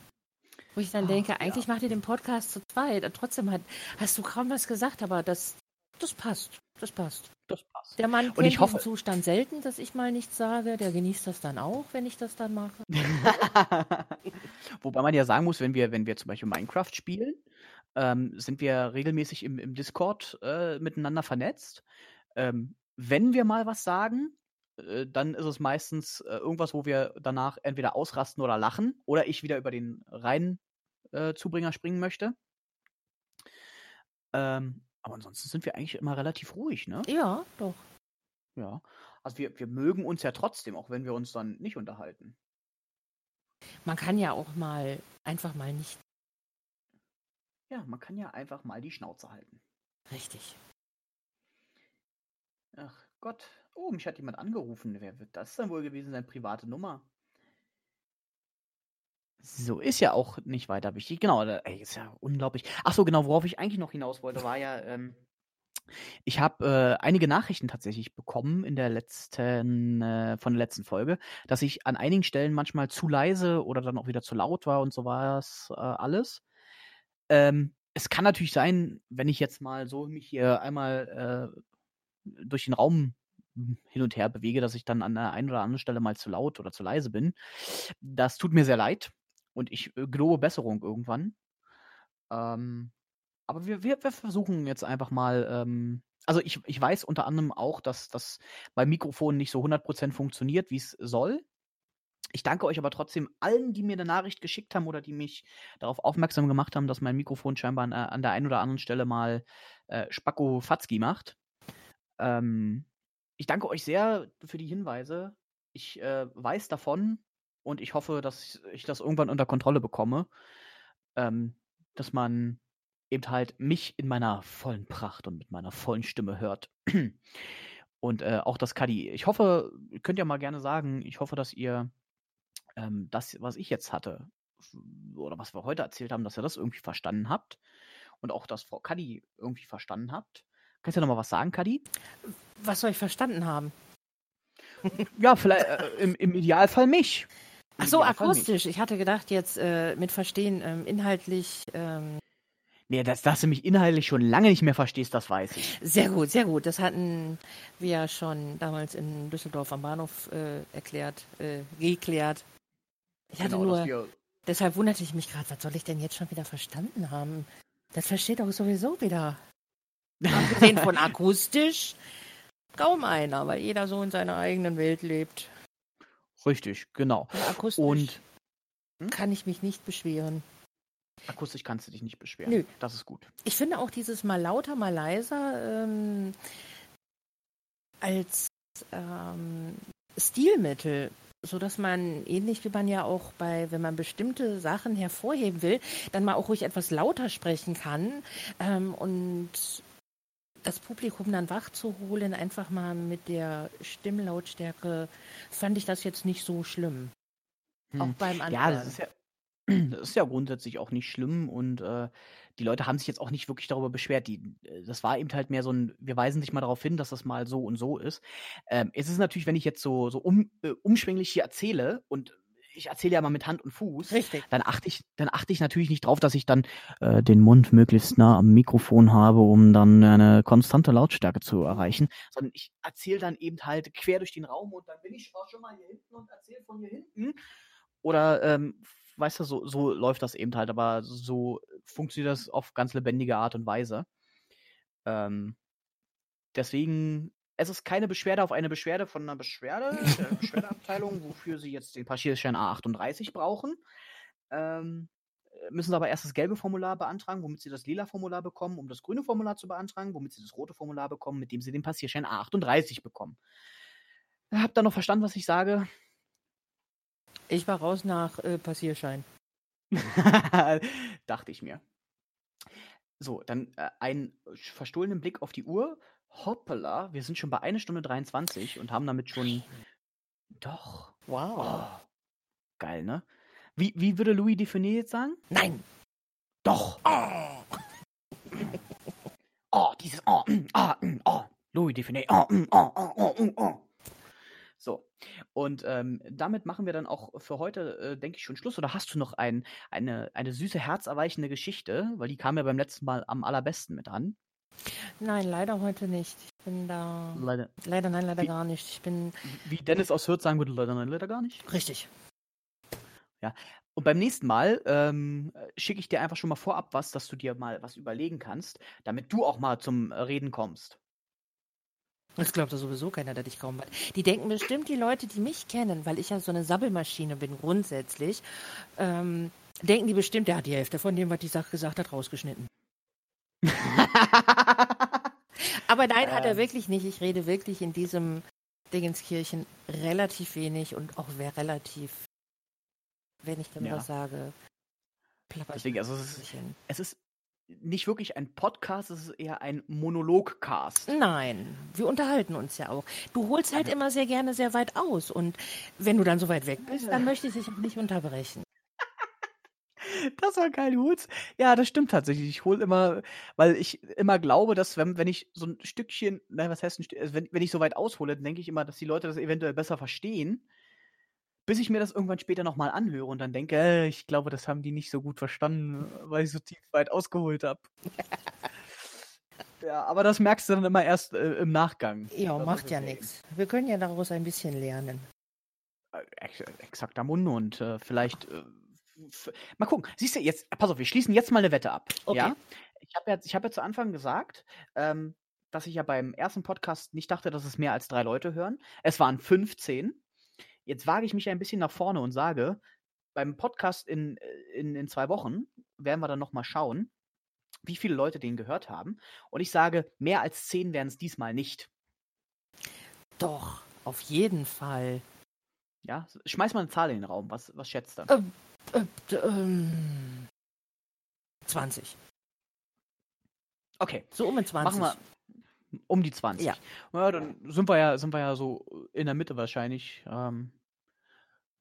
Wo ich dann Ach, denke, ja. eigentlich macht ihr den Podcast zu zweit. Und trotzdem hat, hast du kaum was gesagt, aber das, das passt. Das passt. Das passt. Der Mann Und kennt ich hoffe- diesen Zustand selten, dass ich mal nichts sage. Der genießt das dann auch, wenn ich das dann mache. (laughs) Wobei man ja sagen muss, wenn wir, wenn wir zum Beispiel Minecraft spielen, ähm, sind wir regelmäßig im, im Discord äh, miteinander vernetzt. Ähm, wenn wir mal was sagen, äh, dann ist es meistens äh, irgendwas, wo wir danach entweder ausrasten oder lachen oder ich wieder über den Rhein äh, Zubringer springen möchte. Ähm, aber ansonsten sind wir eigentlich immer relativ ruhig, ne? Ja, doch. Ja. Also wir, wir mögen uns ja trotzdem, auch wenn wir uns dann nicht unterhalten. Man kann ja auch mal einfach mal nicht Ja, man kann ja einfach mal die Schnauze halten. richtig. Ach Gott. Oh, mich hat jemand angerufen. Wer wird das dann wohl gewesen sein? Private Nummer. So, ist ja auch nicht weiter wichtig. Genau, ey, ist ja unglaublich. Ach so, genau, worauf ich eigentlich noch hinaus wollte, war ja, ähm, ich habe äh, einige Nachrichten tatsächlich bekommen in der letzten, äh, von der letzten Folge, dass ich an einigen Stellen manchmal zu leise oder dann auch wieder zu laut war und so war es äh, alles. Ähm, es kann natürlich sein, wenn ich jetzt mal so mich hier einmal äh, durch den Raum hin und her bewege, dass ich dann an der einen oder anderen Stelle mal zu laut oder zu leise bin. Das tut mir sehr leid und ich äh, gelobe Besserung irgendwann. Ähm, aber wir, wir, wir versuchen jetzt einfach mal, ähm, also ich, ich weiß unter anderem auch, dass das beim Mikrofon nicht so 100% funktioniert, wie es soll. Ich danke euch aber trotzdem allen, die mir eine Nachricht geschickt haben oder die mich darauf aufmerksam gemacht haben, dass mein Mikrofon scheinbar an, an der einen oder anderen Stelle mal äh, Spacko Fatzki macht. Ähm, ich danke euch sehr für die Hinweise. Ich äh, weiß davon und ich hoffe, dass ich das irgendwann unter Kontrolle bekomme. Ähm, dass man eben halt mich in meiner vollen Pracht und mit meiner vollen Stimme hört. (clears throat) Und äh, auch das Kadi. Ich hoffe, ihr könnt ja mal gerne sagen, ich hoffe, dass ihr ähm, das, was ich jetzt hatte, oder was wir heute erzählt haben, dass ihr das irgendwie verstanden habt. Und auch, dass Frau Kadi irgendwie verstanden habt. Kannst du noch mal was sagen, Kadi? Was soll ich verstanden haben? ja, vielleicht äh, im, im Idealfall mich. Ach so, akustisch. Ich hatte gedacht, jetzt äh, mit Verstehen ähm, inhaltlich. Ähm Nee, dass, dass du mich inhaltlich schon lange nicht mehr verstehst, das weiß ich. Sehr gut, sehr gut. Das hatten wir ja schon damals in Düsseldorf am Bahnhof äh, erklärt, äh, geklärt. Ich hatte genau, nur. Deshalb wunderte ich mich gerade, was soll ich denn jetzt schon wieder verstanden haben? Das versteht doch sowieso wieder. Abgesehen von (laughs) akustisch kaum einer, weil jeder so in seiner eigenen Welt lebt. Richtig, genau. Und akustisch Und hm? kann ich mich nicht beschweren. Akustisch kannst du dich nicht beschweren. Nö. Das ist gut. Ich finde auch dieses mal lauter, mal leiser ähm, als ähm, Stilmittel, so dass man ähnlich wie man ja auch bei, wenn man bestimmte Sachen hervorheben will, dann mal auch ruhig etwas lauter sprechen kann ähm, und das Publikum dann wach zu holen, einfach mal mit der Stimmlautstärke, fand ich das jetzt nicht so schlimm. Hm. Auch beim anderen. Ja, das ist ja, (clears throat) das ist ja grundsätzlich auch nicht schlimm und äh, die Leute haben sich jetzt auch nicht wirklich darüber beschwert. Die, äh, das war eben halt mehr so ein, wir weisen dich mal darauf hin, dass das mal so und so ist. Ähm, es ist natürlich, wenn ich jetzt so, so um, äh, umschwänglich hier erzähle und ich erzähle ja mal mit Hand und Fuß, Richtig. dann achte ich, dann achte ich natürlich nicht drauf, dass ich dann äh, den Mund möglichst nah am Mikrofon habe, um dann eine konstante Lautstärke zu erreichen, sondern ich erzähle dann eben halt quer durch den Raum und dann bin ich auch schon mal hier hinten und erzähle von hier hinten. Oder ähm, weißt du, so, so läuft das eben halt, aber so funktioniert das auf ganz lebendige Art und Weise. Ähm, deswegen, es ist keine Beschwerde auf eine Beschwerde von einer Beschwerde, der Beschwerdeabteilung, wofür sie jetzt den Passierschein A38 brauchen. Ähm, müssen sie aber erst das gelbe Formular beantragen, womit sie das lila Formular bekommen, um das grüne Formular zu beantragen, womit sie das rote Formular bekommen, mit dem sie den Passierschein A38 bekommen. Habt ihr noch verstanden, was ich sage? Ich war raus nach äh, Passierschein. (laughs) Dachte ich mir. So, dann äh, einen verstohlenen Blick auf die Uhr. Hoppala, wir sind schon bei 1 Stunde 23 und haben damit schon. Doch. Wow. Oh, geil, ne? Wie, wie würde Louis Define jetzt sagen? Nein. Doch. Oh, oh dieses. Oh, oh, oh. Louis Define. Oh, oh, oh, oh, oh, oh. So, und ähm, damit machen wir dann auch für heute, äh, denke ich, schon Schluss. Oder hast du noch ein, eine, eine süße, herzerweichende Geschichte? Weil die kam ja beim letzten Mal am allerbesten mit an. Nein, leider heute nicht. Ich bin da. Leider. Leider, nein, leider wie, gar nicht. Ich bin. Wie Dennis aus Hürth sagen würde, leider, nein, leider gar nicht. Richtig. Ja. Und beim nächsten Mal ähm, schicke ich dir einfach schon mal vorab was, dass du dir mal was überlegen kannst, damit du auch mal zum Reden kommst. Das glaubt ja sowieso keiner, der dich kaum hat. Die denken bestimmt, die Leute, die mich kennen, weil ich ja so eine Sabbelmaschine bin grundsätzlich, ähm, denken die bestimmt, der hat die Hälfte von dem, was die Sache gesagt hat, rausgeschnitten. (laughs) Aber nein, hat er ähm. wirklich nicht. Ich rede wirklich in diesem Dingenskirchen relativ wenig und auch wer relativ, wenn ich dann ja. was sage, plapper Deswegen, also es ist, es ist nicht wirklich ein Podcast, es ist eher ein Monologcast. Nein, wir unterhalten uns ja auch. Du holst halt immer sehr gerne sehr weit aus und wenn du dann so weit weg bist, dann möchte ich dich auch nicht unterbrechen. Das war geil, du holst. Ja, das stimmt tatsächlich. Ich hole immer, weil ich immer glaube, dass wenn, wenn ich so ein Stückchen, nein, was heißt ein Stückchen, also wenn, wenn ich so weit aushole, dann denke ich immer, dass die Leute das eventuell besser verstehen bis ich mir das irgendwann später nochmal anhöre und dann denke, äh, ich glaube, das haben die nicht so gut verstanden, weil ich so tief weit ausgeholt habe. Ja, aber das merkst du dann immer erst äh, im Nachgang. Ja, Das macht ja nichts. Wir können ja daraus ein bisschen lernen. Äh, ex exakter Mund und äh, vielleicht. Mal gucken. Siehst du, jetzt, pass auf, wir schließen jetzt mal eine Wette ab. Okay. Ja? Ich habe ja, ich hab ja zu Anfang gesagt, ähm, dass ich ja beim ersten Podcast nicht dachte, dass es mehr als drei Leute hören. Es waren 15. Jetzt wage ich mich ein bisschen nach vorne und sage, beim Podcast in, äh, in, in zwei Wochen werden wir dann nochmal schauen, wie viele Leute den gehört haben. Und ich sage, mehr als zehn werden es diesmal nicht. Doch, auf jeden Fall. Ja? Schmeiß mal eine Zahl in den Raum. Was, was schätzt du? Äh, d- ähm, 20. Okay. So um die 20. Machen wir um die 20. Ja. Ja, dann sind wir ja, sind wir ja so in der Mitte wahrscheinlich. Ähm,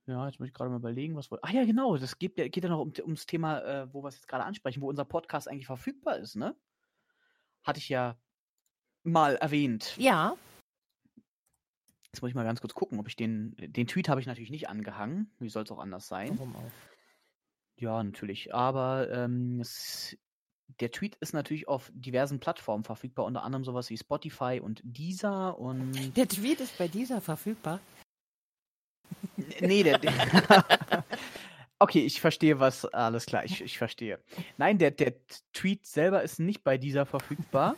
ja, jetzt muss ich gerade mal überlegen, was wohl. Ach ja, genau, das geht, ja- geht ja noch um, ums Thema, äh, wo wir es jetzt gerade ansprechen, wo unser Podcast eigentlich verfügbar ist, ne? Hatte ich ja mal erwähnt. Ja, Jetzt muss ich mal ganz kurz gucken, ob ich den. Den Tweet habe ich natürlich nicht angehangen. Wie soll es auch anders sein? warum auch? Ja, natürlich. Aber ähm, es, der Tweet ist natürlich auf diversen Plattformen verfügbar, unter anderem sowas wie Spotify und Deezer und. Der Tweet ist bei dieser verfügbar. Nee, der. der (laughs) okay, ich verstehe was. Alles klar, ich, ich verstehe. Nein, der, der Tweet selber ist nicht bei dieser verfügbar.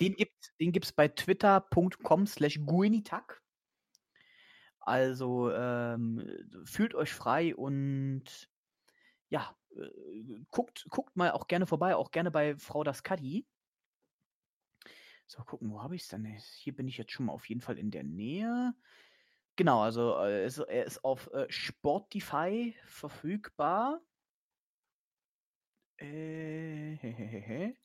Den gibt den gibt's bei twitter.com slash guinitag. Also ähm, fühlt euch frei und ja, äh, guckt, guckt mal auch gerne vorbei, auch gerne bei Frau Daskadi. So, gucken, wo habe ich es denn? Hier bin ich jetzt schon mal auf jeden Fall in der Nähe. Genau, also äh, es, er ist auf äh, Sportify verfügbar. Äh, hehehe.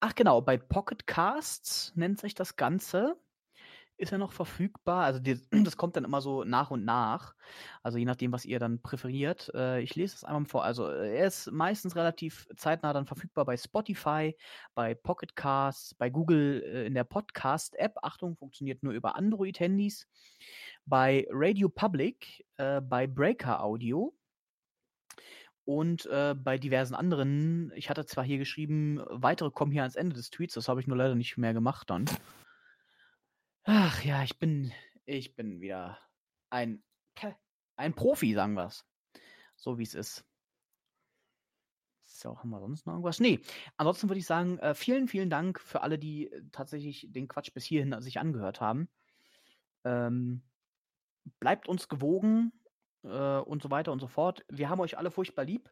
Ach genau, bei Pocket Casts nennt sich das Ganze. Ist er noch verfügbar? Also die, (clears throat) das kommt dann immer so nach und nach. Also je nachdem, was ihr dann präferiert. Äh, ich lese es einmal vor. Also äh, er ist meistens relativ zeitnah dann verfügbar bei Spotify, bei Pocket Casts, bei Google äh, in der Podcast-App. Achtung, funktioniert nur über Android-Handys. Bei Radio Public, äh, bei Breaker Audio und äh, bei diversen anderen. Ich hatte zwar hier geschrieben, weitere kommen hier ans Ende des Tweets, das habe ich nur leider nicht mehr gemacht dann. Ach ja, ich bin, ich bin wieder ein, ein Profi, sagen wir es. So wie es ist. So, haben wir sonst noch irgendwas? Nee, ansonsten würde ich sagen, äh, vielen, vielen Dank für alle, die äh, tatsächlich den Quatsch bis hierhin sich angehört haben. Ähm, bleibt uns gewogen äh, und so weiter und so fort. Wir haben euch alle furchtbar lieb.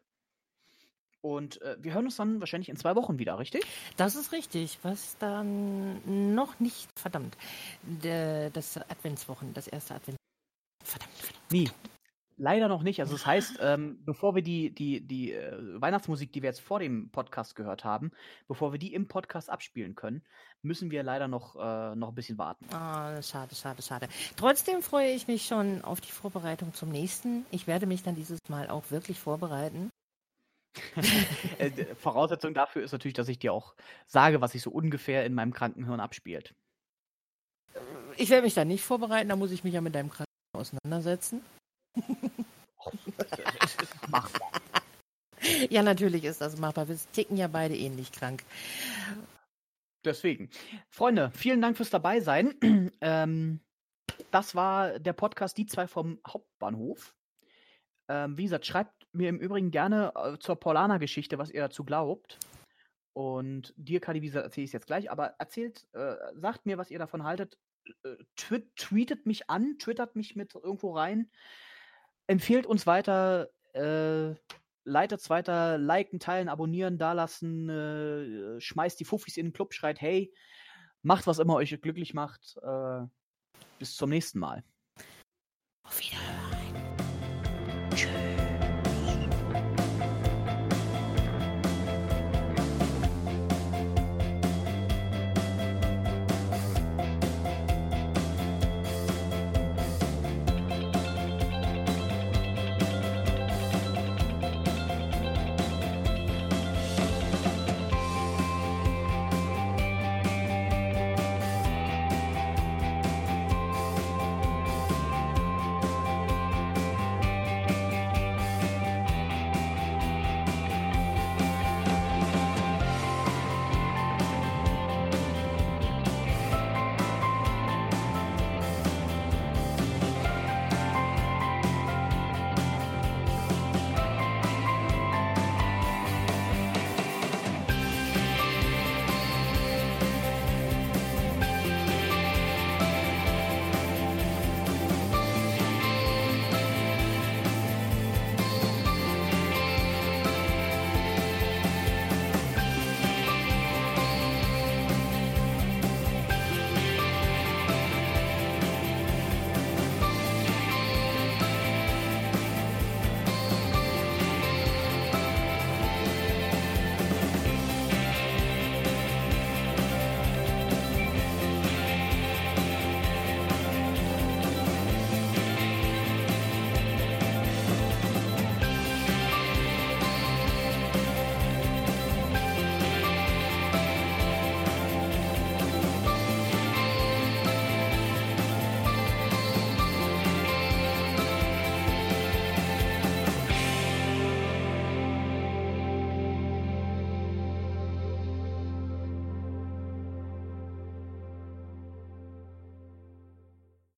Und äh, wir hören uns dann wahrscheinlich in zwei Wochen wieder, richtig? Das ist richtig. Was dann noch nicht, verdammt, der, das Adventswochen, das erste Advent. Verdammt, verdammt. Nee, leider noch nicht. Also das heißt, ähm, bevor wir die, die, die äh, Weihnachtsmusik, die wir jetzt vor dem Podcast gehört haben, bevor wir die im Podcast abspielen können, müssen wir leider noch, äh, noch ein bisschen warten. Ah, schade, schade, schade. Trotzdem freue ich mich schon auf die Vorbereitung zum nächsten. Ich werde mich dann dieses Mal auch wirklich vorbereiten. Äh, Voraussetzung dafür ist natürlich, dass ich dir auch sage, was sich so ungefähr in meinem Krankenhirn abspielt. Ich werde mich dann nicht vorbereiten, da muss ich mich ja mit deinem Kranken auseinandersetzen. (laughs) Machbar. Ja, natürlich ist das machbar. Wir ticken ja beide ähnlich krank. Deswegen. Freunde, vielen Dank fürs Dabeisein. (clears throat) ähm, das war der Podcast Die zwei vom Hauptbahnhof. Ähm, wie gesagt, schreibt mir im Übrigen gerne äh, zur Paulaner-Geschichte, was ihr dazu glaubt. Und dir, Kadi, wie erzähle ich es jetzt gleich, aber erzählt, äh, sagt mir, was ihr davon haltet. Äh, tweet, tweetet mich an, twittert mich mit irgendwo rein. Empfehlt uns weiter, äh, leitet es weiter, liken, teilen, abonnieren, dalassen, äh, schmeißt die Fuffis in den Club, schreit hey, macht was immer euch glücklich macht. Äh, bis zum nächsten Mal.